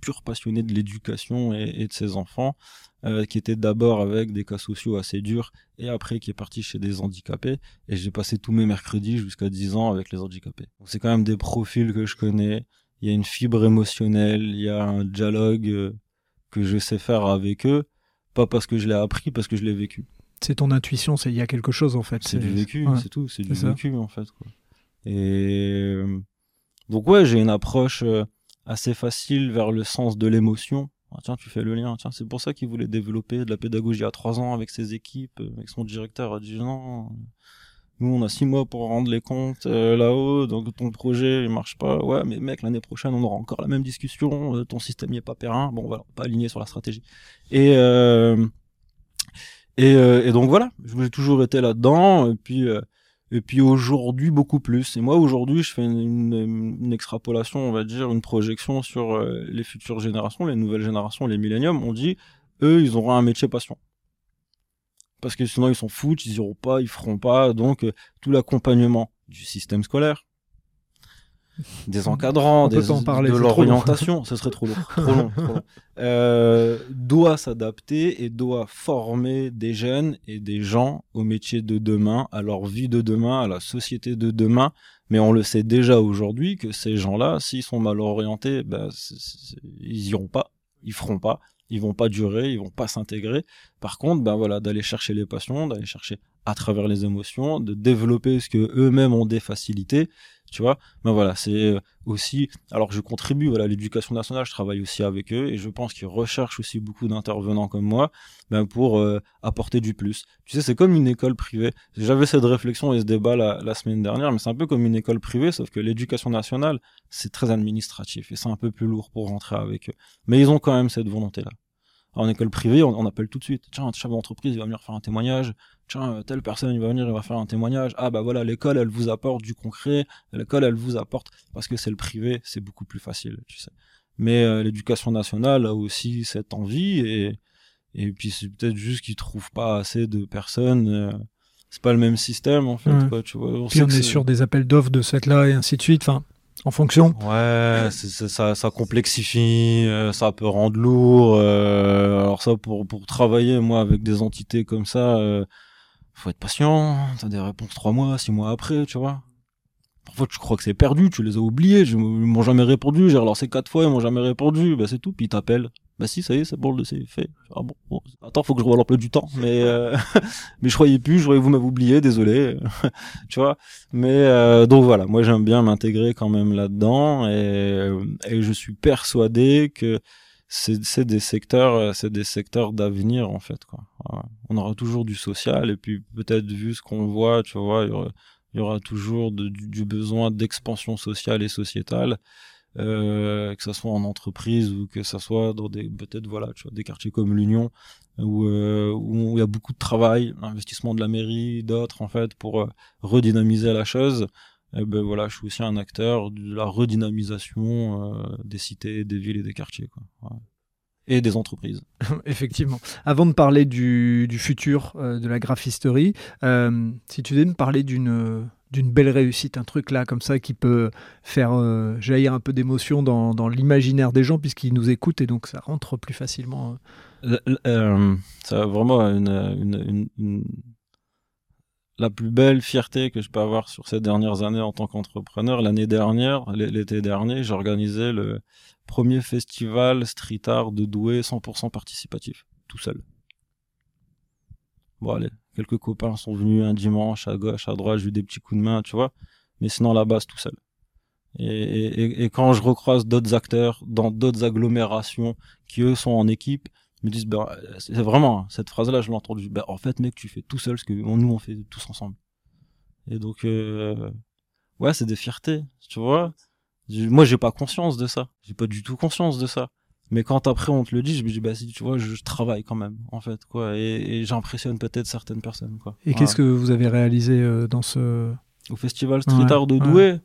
pure passionnée de l'éducation et, et, de ses enfants, euh, qui était d'abord avec des cas sociaux assez durs et après qui est parti chez des handicapés. Et j'ai passé tous mes mercredis jusqu'à 10 ans avec les handicapés. C'est quand même des profils que je connais. Il y a une fibre émotionnelle, il y a un dialogue euh, que je sais faire avec eux, pas parce que je l'ai appris, parce que je l'ai vécu. C'est ton intuition, c'est il y a quelque chose en fait. C'est du vécu, c'est tout, c'est du vécu en fait. Quoi. Et euh, donc ouais, j'ai une approche euh, assez facile vers le sens de l'émotion. Ah, tiens, tu fais le lien. Tiens, c'est pour ça qu'il voulait développer de la pédagogie à trois ans avec ses équipes, euh, avec son directeur. A dit non, nous on a six mois pour rendre les comptes là-haut, donc ton projet il marche pas. Ouais, mais mec, l'année prochaine on aura encore la même discussion. ton système n'y est pas périn. Bon, voilà, pas aligné sur la stratégie. Et et, et donc voilà, j'ai toujours été là-dedans. Et puis et puis aujourd'hui, beaucoup plus. Et moi, aujourd'hui, je fais une, extrapolation, on va dire, une projection sur euh, les futures générations, les nouvelles générations, les milléniums. On dit, eux, ils auront un métier passion. Parce que sinon, ils s'en foutent, ils iront pas, ils feront pas. Donc, euh, tout l'accompagnement du système scolaire, des encadrants, des, de l'orientation, ce (laughs) serait trop long, trop long, trop long. Euh, doit s'adapter et doit former des jeunes et des gens au métier de demain, à leur vie de demain, à la société de demain. Mais on le sait déjà aujourd'hui que ces gens-là, s'ils sont mal orientés, ben, ils iront pas, ils feront pas, ils vont pas durer, ils vont pas s'intégrer. Par contre, ben voilà, d'aller chercher les passions, d'aller chercher à travers les émotions, de développer ce que eux-mêmes ont des facilités tu vois. Mais voilà c'est euh, aussi alors je contribue voilà, à l'éducation nationale je travaille aussi avec eux et je pense qu'ils recherchent aussi beaucoup d'intervenants comme moi ben, pour euh, apporter du plus. Tu sais c'est comme une école privée. J'avais cette réflexion et ce débat la, semaine dernière mais c'est un peu comme une école privée sauf que l'éducation nationale c'est très administratif et c'est un peu plus lourd pour rentrer avec eux. Mais ils ont quand même cette volonté là en école privée, on, appelle tout de suite. Tiens, un chef d'entreprise, va venir faire un témoignage. Tiens, euh, telle personne, il va venir, il va faire un témoignage. Ah bah voilà, l'école, elle vous apporte du concret. L'école, elle vous apporte parce que c'est le privé, c'est beaucoup plus facile, tu sais. Mais euh, l'éducation nationale a aussi cette envie et et puis c'est peut-être juste qu'ils trouvent pas assez de personnes. Euh, c'est pas le même système en fait, quoi, tu vois. On puis on est, sur des appels d'offres de cette là et ainsi de suite. Enfin, en fonction. Ouais, ça, ça complexifie, euh, ça peut rendre lourd. Euh, alors ça, pour, pour travailler, moi, avec des entités comme ça, euh, faut être patient. T'as des réponses trois mois, six mois après, tu vois. Parfois, tu crois que c'est perdu, tu les as oubliés, ils m'ont jamais répondu. J'ai relancé quatre fois, ils m'ont jamais répondu. Bah c'est tout, puis ils t'appellent. Bah si, ça y est, c'est bon, c'est fait. Ah bon, attends, faut que je revoie l'emploi du temps. Mais euh, (laughs) mais je croyais plus, je croyais vous m'avez oublié, désolé. (laughs) tu vois. Mais euh, donc voilà, moi j'aime bien m'intégrer quand même là-dedans et, et je suis persuadé que c'est des secteurs, c'est des secteurs d'avenir en fait quoi. On aura toujours du social et puis peut-être vu ce qu'on voit, tu vois, il y aura, toujours du, du besoin d'expansion sociale et sociétale. Euh, que ça soit en entreprise ou que ça soit dans des peut-être voilà tu vois des quartiers comme l'Union où, euh, où il y a beaucoup de travail investissement de la mairie d'autres en fait pour euh, redynamiser la chose et ben voilà je suis aussi un acteur de la redynamisation des cités des villes et des quartiers quoi et des entreprises. (laughs) Effectivement. Avant de parler du, du futur de la graphisterie, si tu devais me parler d'une d'une belle réussite, un truc là comme ça qui peut faire euh, jaillir un peu d'émotion dans, dans l'imaginaire des gens puisqu'ils nous écoutent et donc ça rentre plus facilement. Euh. Euh, ça vraiment une, une, la plus belle fierté que je peux avoir sur ces dernières années en tant qu'entrepreneur. L'année dernière, l'été dernier, j'ai organisé le premier festival street art de Douai 100% participatif, tout seul. Bon allez, quelques copains sont venus un dimanche à gauche, à droite, j'ai eu des petits coups de main, tu vois. Mais sinon, la base, tout seul. Et, et, quand je recroise d'autres acteurs dans d'autres agglomérations qui, eux, sont en équipe, me disent, ben, c'est vraiment, hein, cette phrase-là, je l'ai entendue. Ben, en fait, mec, tu fais tout seul ce que nous, on fait tous ensemble. Et donc, euh, ouais, c'est des fiertés, tu vois. Moi, j'ai pas conscience de ça. J'ai pas du tout conscience de ça. Mais quand après on te le dit, je me dis bah si tu vois, je, travaille quand même en fait quoi, et, j'impressionne peut-être certaines personnes quoi. Et qu'est-ce que vous avez réalisé euh, dans ce au festival Street Art de Douai Ouais,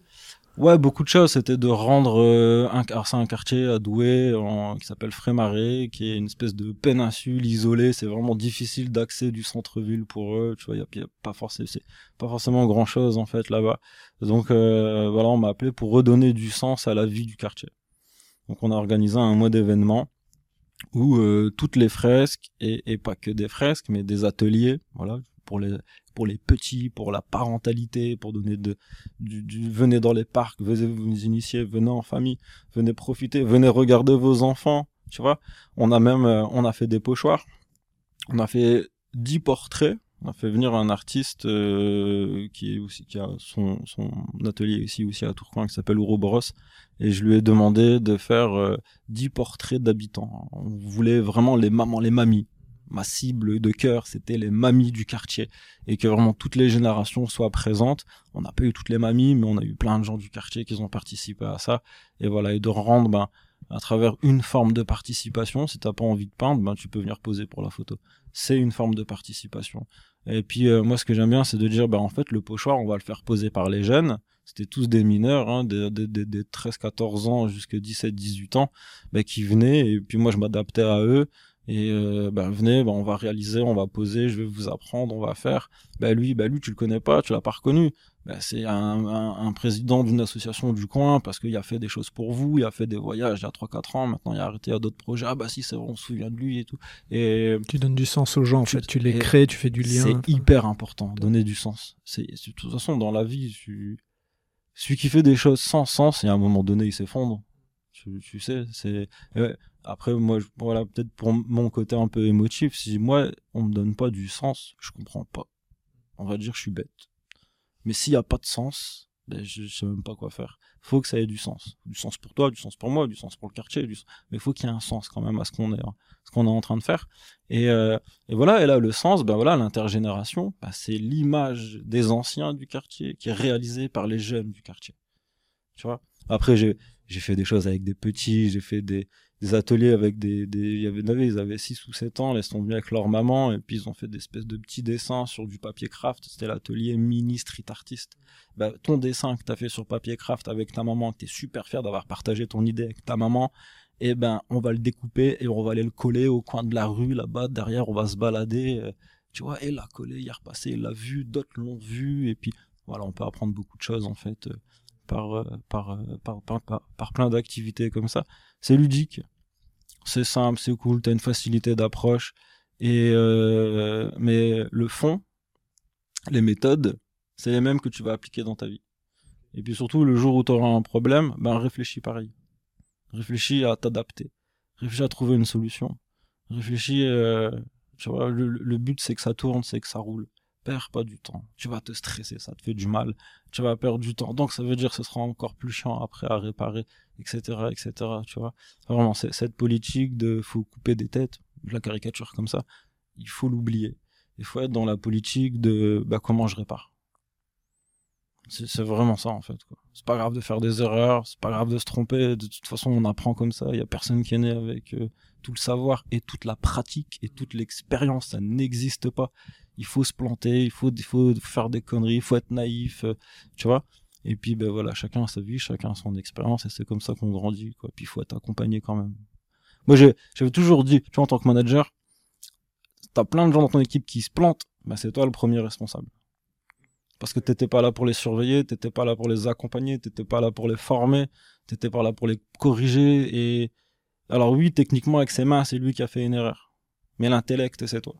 beaucoup de choses. C'était de rendre euh, un, alors c'est un quartier à Douai en, qui s'appelle Frémaré, qui est une espèce de péninsule isolée. C'est vraiment difficile d'accès du centre-ville pour eux. Tu vois, il y, a, pas forcément, pas forcément grand chose en fait là-bas. Donc euh, voilà, on m'a appelé pour redonner du sens à la vie du quartier. Donc on a organisé un mois d'événements où euh, toutes les fresques et, et pas que des fresques, mais des ateliers, voilà, pour les pour les petits, pour la parentalité, pour donner du, venez dans les parcs, venez vous initier, venez en famille, venez profiter, venez regarder vos enfants, tu vois. On a même, euh, on a fait des pochoirs, on a fait dix portraits, on a fait venir un artiste euh, qui est aussi qui a son, son atelier ici aussi à Tourcoing qui s'appelle Ouroboros et je lui ai demandé de faire euh, dix portraits d'habitants. On voulait vraiment les mamans, les mamies ma cible de cœur, c'était les mamies du quartier et que vraiment toutes les générations soient présentes. On n'a pas eu toutes les mamies, mais on a eu plein de gens du quartier qui ont participé à ça. Et voilà, et de rendre, ben, à travers une forme de participation, si t'as pas envie de peindre, ben, tu peux venir poser pour la photo. C'est une forme de participation. Et puis, euh, moi, ce que j'aime bien, c'est de dire, ben, en fait, le pochoir, on va le faire poser par les jeunes. C'était tous des mineurs, hein, des, des, des, 13-14 ans jusqu'à 17-18 ans, ben, qui venaient. Et puis, moi, je m'adaptais à eux et euh, ben venez ben on va réaliser on va poser je vais vous apprendre on va faire. Ben lui ben lui tu le connais pas tu l'as pas reconnu. Ben c'est un, un, président d'une association du coin parce qu'il a fait des choses pour vous il a fait des voyages il y a 3 4 ans maintenant il a arrêté à d'autres projets. Ah bah si c'est vrai on se souvient de lui et tout. Et tu donnes du sens aux gens en fait. Tu les crées tu fais du lien. c'est hyper important donner du sens. C'est de toute façon dans la vie tu celui qui fait des choses sans sens et à un moment donné il s'effondre tu, sais c'est après, moi, voilà, peut-être pour mon côté un peu émotif, si moi, on me donne pas du sens, je comprends pas. On va dire, je suis bête. Mais s'il y a pas de sens, ben, je, sais même pas quoi faire. Faut que ça ait du sens. Du sens pour toi, du sens pour moi, du sens pour le quartier, du... mais faut qu'il y ait un sens quand même à ce qu'on est, hein, est en train de faire. Et, euh, et, voilà, et là, le sens, ben voilà, l'intergénération, ben, c'est l'image des anciens du quartier qui est réalisée par les jeunes du quartier. Tu vois? Après, j'ai, j'ai fait des choses avec des petits, j'ai fait des, des ateliers avec des, des il y avait, ils avaient 6 ou 7 ans, ils sont venus avec leur maman, et puis ils ont fait des espèces de petits dessins sur du papier craft, c'était l'atelier mini street artist. Bah, ton dessin que tu as fait sur papier craft avec ta maman, tu es super fier d'avoir partagé ton idée avec ta maman, et eh ben, on va le découper et on va aller le coller au coin de la rue, là-bas, derrière, on va se balader, euh, tu vois, et l'a collé, il a repassé, il l'a vu, d'autres l'ont vu, et puis, voilà, on peut apprendre beaucoup de choses, en fait, euh, par, euh, par, par, par, par plein d'activités comme ça. C'est ludique, c'est simple, c'est cool, t'as une facilité d'approche. Et euh, mais le fond, les méthodes, c'est les mêmes que tu vas appliquer dans ta vie. Et puis surtout, le jour où tu auras un problème, ben réfléchis pareil. Réfléchis à t'adapter. Réfléchis à trouver une solution. Réfléchis, euh, tu vois, le but c'est que ça tourne, c'est que ça roule perds pas du temps. Tu vas te stresser, ça te fait du mal. Tu vas perdre du temps. Donc ça veut dire que ce sera encore plus chiant après à réparer, etc., etc. Tu vois. Vraiment, cette politique de faut couper des têtes, la caricature comme ça, il faut l'oublier. Il faut être dans la politique de bah, comment je répare. C'est vraiment ça en fait. C'est pas grave de faire des erreurs, c'est pas grave de se tromper. De toute façon, on apprend comme ça. Il y a personne qui est né avec euh, tout le savoir et toute la pratique et toute l'expérience. Ça n'existe pas il faut se planter, il faut, il faut faire des conneries, il faut être naïf, euh, tu vois. Et puis, ben voilà, chacun a sa vie, chacun a son expérience, et c'est comme ça qu'on grandit, quoi. Puis il faut être accompagné quand même. Moi, j'avais toujours dit, tu vois, en tant que manager, t'as plein de gens dans ton équipe qui se plantent, ben c'est toi le premier responsable. Parce que t'étais pas là pour les surveiller, t'étais pas là pour les accompagner, t'étais pas là pour les former, t'étais pas là pour les corriger, et alors oui, techniquement, avec ses mains, c'est lui qui a fait une erreur. Mais l'intellect, c'est toi.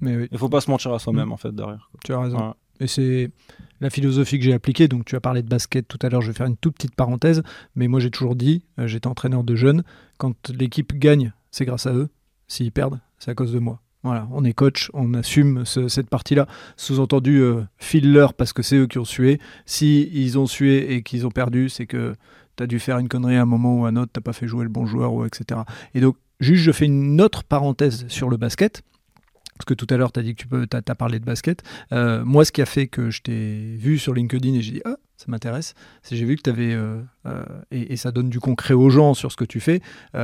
Mais oui. Il faut pas se mentir à soi-même, mm. en fait, derrière. Tu as raison. Et c'est la philosophie que j'ai appliquée. Donc, tu as parlé de basket tout à l'heure. Je vais faire une toute petite parenthèse. Mais moi, j'ai toujours dit, euh, j'étais entraîneur de jeunes, quand l'équipe gagne, c'est grâce à eux. S'ils perdent, c'est à cause de moi. Voilà, on est coach, on assume cette partie-là. Sous-entendu, euh, file-leur parce que c'est eux qui ont sué. Si ils ont sué et qu'ils ont perdu, c'est que tu as dû faire une connerie à un moment ou à un autre, t'as pas fait jouer le bon joueur, ou etc. Et donc, juste, je fais une autre parenthèse sur le basket parce que tout à l'heure, tu as dit que tu peux, as, parlé de basket. Euh, moi, ce qui a fait que je t'ai vu sur LinkedIn et j'ai dit, ah, ça m'intéresse, c'est j'ai vu que tu avais, euh, euh, et, ça donne du concret aux gens sur ce que tu fais, tu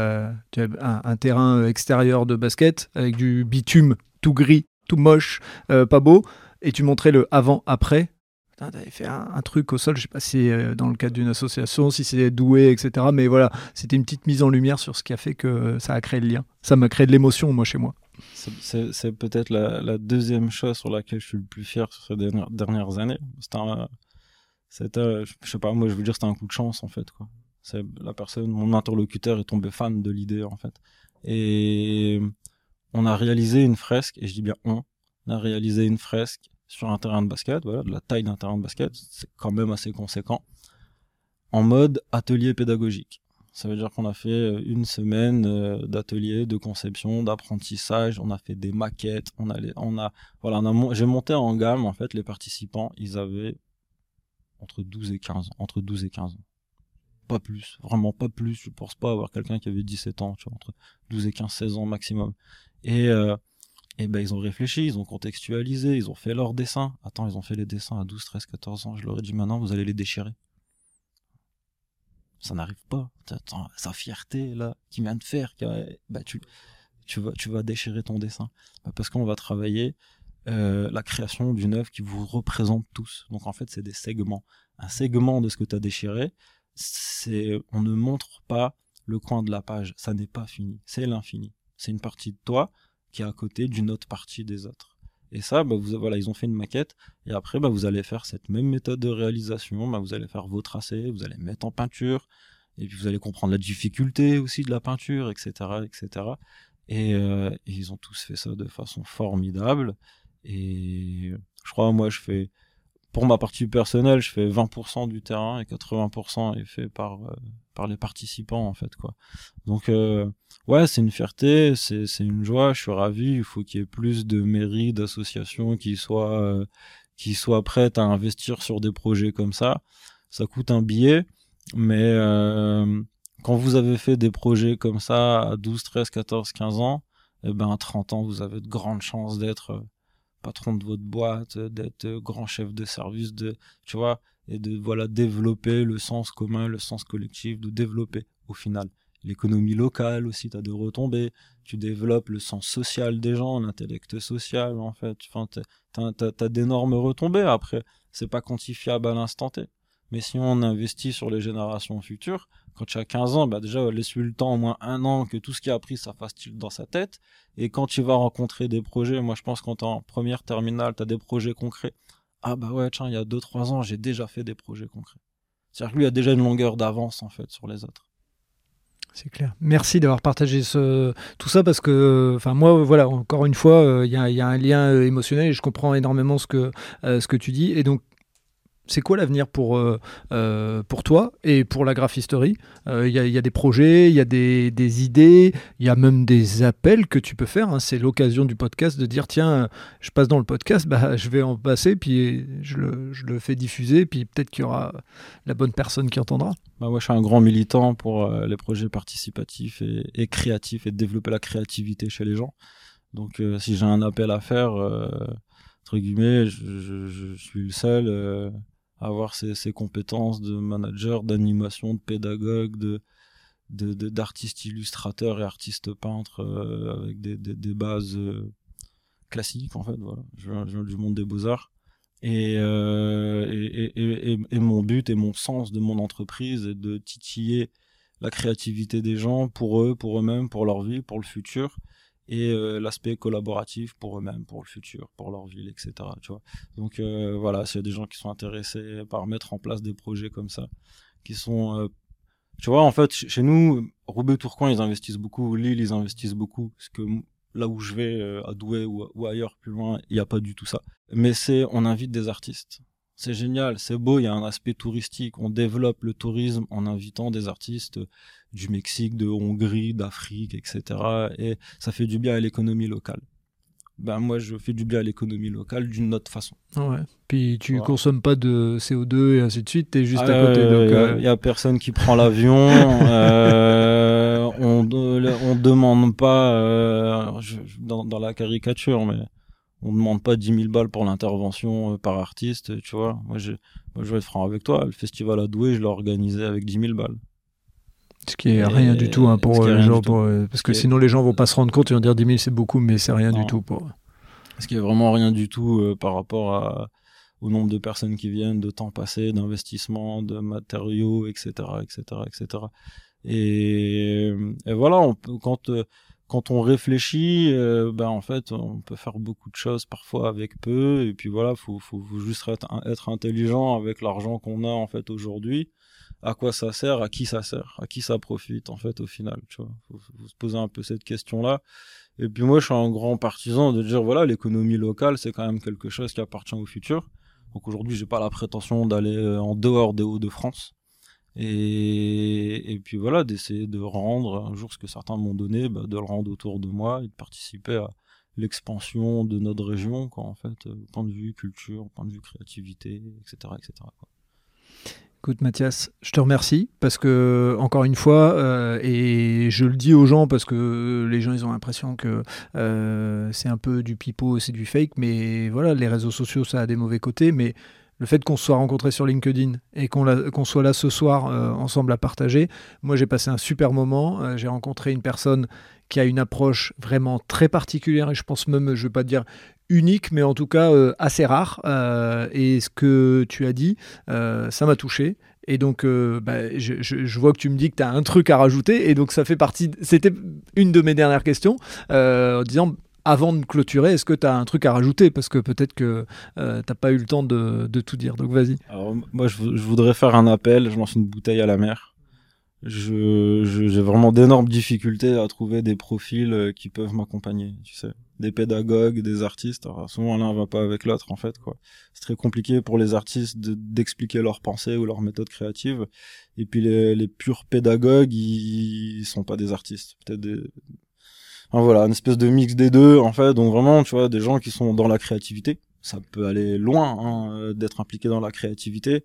as un, terrain extérieur de basket avec du bitume tout gris, tout moche, pas beau, et tu montrais le avant-après. t'avais fait un, truc au sol, je sais pas si c'est dans le cadre d'une association, si c'est doué, etc. Mais voilà, c'était une petite mise en lumière sur ce qui a fait que ça a créé le lien. Ça m'a créé de l'émotion, moi, chez moi. C'est peut-être la, deuxième chose sur laquelle je suis le plus fier sur ces dernières, années. C'était, je sais pas, moi, je veux dire, c'était un coup de chance, en fait. C'est la personne, mon interlocuteur est tombé fan de l'idée, en fait. Et on a réalisé une fresque, et je dis bien on, on a réalisé une fresque sur un terrain de basket, voilà, de la taille d'un terrain de basket, c'est quand même assez conséquent, en mode atelier pédagogique. Ça veut dire qu'on a fait euh, une semaine euh, d'atelier, de conception, d'apprentissage, on a fait des maquettes, on a, on a voilà, j'ai monté en gamme en fait les participants, ils avaient entre 12 et 15 entre 12 et 15 ans. Pas plus, vraiment pas plus, je pense pas avoir quelqu'un qui avait 17 ans, entre 12 et 15 16 ans maximum. Et euh, et ben ils ont réfléchi, ils ont contextualisé, ils ont fait leurs dessins. Attends, ils ont fait les dessins à 12, 13, 14 ans. Je leur ai dit maintenant, vous allez les déchirer. Ça n'arrive pas. Sa fierté là, qui vient de faire, bah, tu, tu vas, tu vas déchirer ton dessin. Bah, parce qu'on va travailler euh, la création d'une œuvre qui vous représente tous. Donc en fait, c'est des segments. Un segment de ce que tu as déchiré, c'est, on ne montre pas le coin de la page. Ça n'est pas fini. C'est l'infini. C'est une partie de toi qui est à côté d'une autre partie des autres. Et ça, bah, vous, voilà, ils ont fait une maquette. Et après, bah, vous allez faire cette même méthode de réalisation. Bah, vous allez faire vos tracés, vous allez mettre en peinture. Et puis vous allez comprendre la difficulté aussi de la peinture, etc. etc. Et, euh, et ils ont tous fait ça de façon formidable. Et je crois, moi, je fais pour ma partie personnelle, je fais 20% du terrain et 80% est fait par euh, par les participants en fait quoi. Donc euh, ouais, c'est une fierté, c'est une joie, je suis ravi. Il faut qu'il y ait plus de mairies, d'associations qui soient euh, qui soient prêtes à investir sur des projets comme ça. Ça coûte un billet, mais quand vous avez fait des projets comme ça à 12, 13, 14, 15 ans, eh ben à 30 ans, vous avez de grandes chances d'être patron de votre boîte, d'être grand chef de service, de, tu vois, et de voilà développer le sens commun, le sens collectif, de développer au final l'économie locale aussi, tu as de retombées, tu développes le sens social des gens, l'intellect social en fait, tu as, d'énormes retombées après, c'est pas quantifiable à l'instant T. Mais si on investit sur les générations futures, quand tu as 15 ans, bah déjà, laisse-lui le temps, au moins un an, que tout ce qu'il a appris, ça fasse tilt dans sa tête. Et quand tu vas rencontrer des projets, moi je pense quand en première terminale, tu as des projets concrets. Ah bah ouais, tiens, il y a 2-3 ans, j'ai déjà fait des projets concrets. C'est-à-dire que lui a déjà une longueur d'avance, en fait, sur les autres. C'est clair. Merci d'avoir partagé ce, tout ça parce que, enfin moi, voilà, encore une fois, euh, il y, a un lien euh, émotionnel et je comprends énormément ce que, euh, ce que tu dis. Et donc, c'est quoi l'avenir pour, euh, euh, pour toi et pour la graphisterie Il euh, y, a des projets, il y a des, idées, il y a même des appels que tu peux faire. Hein. C'est l'occasion du podcast de dire tiens, je passe dans le podcast, bah, je vais en passer, puis je le, fais diffuser, puis peut-être qu'il y aura la bonne personne qui entendra. Bah moi, je suis un grand militant pour les projets participatifs et, créatifs et de développer la créativité chez les gens. Donc, si j'ai un appel à faire, entre guillemets, je, je suis le seul avoir ces, compétences de manager, d'animation, de pédagogue, de d'artiste illustrateur et artiste peintre euh, avec des, bases euh, classiques en fait voilà. Je viens, du monde des beaux arts euh, et, et, et, mon but et mon sens de mon entreprise est de titiller la créativité des gens pour eux pour eux-mêmes pour leur vie pour le futur et euh, l'aspect collaboratif pour eux-mêmes, pour le futur, pour leur ville, etc. Tu vois Donc euh, voilà, s'il y a des gens qui sont intéressés par mettre en place des projets comme ça, qui sont... Euh, tu vois, en fait, chez nous, Roubaix, Tourcoing, ils investissent beaucoup, Lille, ils investissent beaucoup, parce que là où je vais, à Douai ou, ou ailleurs, plus loin, il n'y a pas du tout ça. Mais c'est, on invite des artistes c'est génial, c'est beau, il y a un aspect touristique. On développe le tourisme en invitant des artistes du Mexique, de Hongrie, d'Afrique, etc. Et ça fait du bien à l'économie locale. Ben moi, je fais du bien à l'économie locale d'une autre façon. Ouais. Puis tu consommes pas de CO2 et ainsi de suite, tu es juste à côté. Il euh, n'y a personne qui prend l'avion. (laughs) euh, on ne demande pas, euh, dans, dans, la caricature, mais on demande pas 10 000 balles pour l'intervention euh, par artiste, tu vois. Moi, je, moi, je vais être franc avec toi. Le festival à Douai, je l'ai organisé avec 10 000 balles. Ce qui est rien du tout hein, pour euh, les gens. Euh, parce que sinon, les gens vont pas se rendre compte. Ils vont dire 10 000, c'est beaucoup, mais c'est rien du tout pour. Ce qui est vraiment rien du tout par rapport à, au nombre de personnes qui viennent, de temps passé, d'investissement, de matériaux, etc., etc., etc. Et, et voilà, on peut, quand quand on réfléchit, euh, ben en fait, on peut faire beaucoup de choses parfois avec peu. Et puis voilà, faut, faut, juste être, être, intelligent avec l'argent qu'on a en fait aujourd'hui. À quoi ça sert À qui ça sert À qui ça profite en fait au final Tu vois, faut, faut se poser un peu cette question-là. Et puis moi, je suis un grand partisan de dire voilà, l'économie locale, c'est quand même quelque chose qui appartient au futur. Donc aujourd'hui, j'ai pas la prétention d'aller euh, en dehors des Hauts-de-France. Et, puis voilà, d'essayer de rendre un jour ce que certains m'ont donné, bah, de le rendre autour de moi et de participer à l'expansion de notre région, quoi, en fait, euh, point de vue culture, point de vue créativité, etc. etc. Quoi. Écoute Mathias, je te remercie parce que encore une fois, euh, et je le dis aux gens parce que les gens ils ont l'impression que euh, c'est un peu du pipeau, c'est du fake, mais voilà, les réseaux sociaux ça a des mauvais côtés, mais le fait qu'on se soit rencontrés sur LinkedIn et qu'on soit là ce soir euh, ensemble à partager, moi j'ai passé un super moment. Euh, j'ai rencontré une personne qui a une approche vraiment très particulière et je pense même, je ne vais pas dire unique, mais en tout cas euh, assez rare. et ce que tu as dit, ça m'a touché. Et donc, bah, je, je, vois que tu me dis que tu as un truc à rajouter. Et donc, ça fait partie. C'était une de mes dernières questions, en disant avant de clôturer, est-ce que tu as un truc à rajouter? Parce que peut-être que euh, tu n'as pas eu le temps de, tout dire. Donc vas-y. Moi, je, voudrais faire un appel. Je lance une bouteille à la mer. J'ai je, vraiment d'énormes difficultés à trouver des profils euh, qui peuvent m'accompagner, tu sais. Des pédagogues, des artistes. Souvent, l'un va pas avec l'autre, en fait. C'est très compliqué pour les artistes d'expliquer leurs pensées ou leurs méthodes créatives. Et puis, les, les purs pédagogues, ils, ils sont pas des artistes. Peut-être des, voilà, une espèce de mix des deux, en fait. Donc vraiment, tu vois, des gens qui sont dans la créativité. Ça peut aller loin hein, euh, d'être impliqué dans la créativité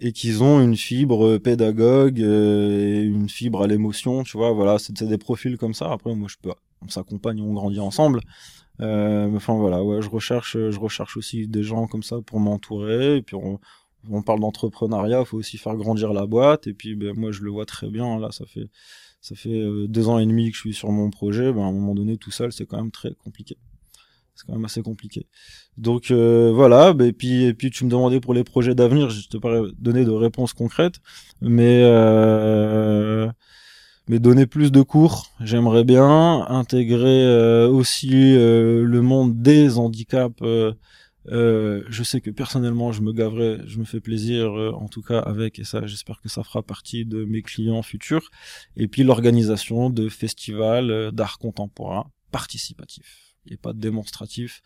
et qu'ils ont une fibre pédagogue euh, et une fibre à l'émotion, tu vois. Voilà, c'est des profils comme ça. Après, moi, je peux, on s'accompagne, on grandit ensemble. Euh, enfin voilà, ouais, je recherche, je recherche aussi des gens comme ça pour m'entourer. Puis on, on parle d'entrepreneuriat, faut aussi faire grandir la boîte. Et puis ben, moi, je le vois très bien. Là, ça fait ça fait euh, deux ans et demi que je suis sur mon projet, ben, à un moment donné, tout seul, c'est quand même très compliqué. C'est quand même assez compliqué. Donc euh, voilà, ben, et puis et puis tu me demandais pour les projets d'avenir, je te pas donner de réponses concrètes, mais euh, mais donner plus de cours, j'aimerais bien intégrer aussi le monde des handicaps euh, je sais que personnellement, je me gaverai, je me fais plaisir, euh, en tout cas avec, et ça, j'espère que ça fera partie de mes clients futurs. Et puis l'organisation de festivals euh, d'art contemporain participatif et pas démonstratif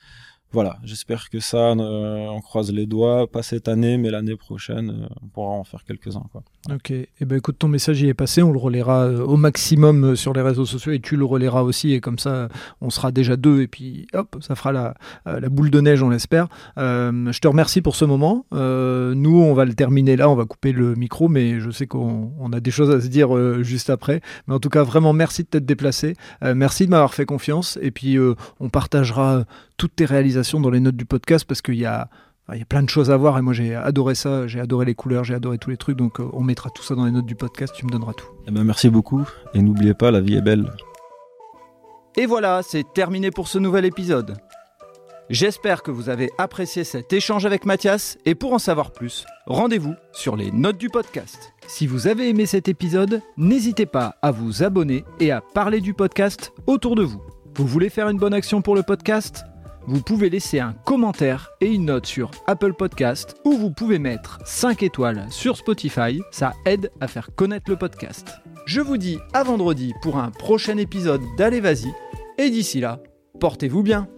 voilà, j'espère que ça, euh, on croise les doigts, pas cette année, mais l'année prochaine, euh, on pourra en faire quelques-uns. Ok, et eh ben écoute, ton message y est passé, on le relaiera euh, au maximum sur les réseaux sociaux et tu le relayeras aussi, et comme ça, on sera déjà deux, et puis hop, ça fera la boule de neige, on l'espère. je te remercie pour ce moment. nous, on va le terminer là, on va couper le micro, mais je sais qu'on a des choses à se dire juste après. Mais en tout cas, vraiment, merci de t'être déplacé, merci de m'avoir fait confiance, et puis on partagera toutes tes réalisations dans les notes du podcast parce qu'il y a, il y a plein de choses à voir et moi j'ai adoré ça, j'ai adoré les couleurs, j'ai adoré tous les trucs, donc euh, on mettra tout ça dans les notes du podcast, tu me donneras tout. Eh ben, merci beaucoup et n'oubliez pas, la vie est belle. Et voilà, c'est terminé pour ce nouvel épisode. J'espère que vous avez apprécié cet échange avec Mathias et pour en savoir plus, rendez-vous sur les notes du podcast. Si vous avez aimé cet épisode, n'hésitez pas à vous abonner et à parler du podcast autour de vous. Vous voulez faire une bonne action pour le podcast? Vous pouvez laisser un commentaire et une note sur Apple Podcast ou vous pouvez mettre 5 étoiles sur Spotify, ça aide à faire connaître le podcast. Je vous dis à vendredi pour un prochain épisode d'Allez Vas-y et d'ici là, portez-vous bien.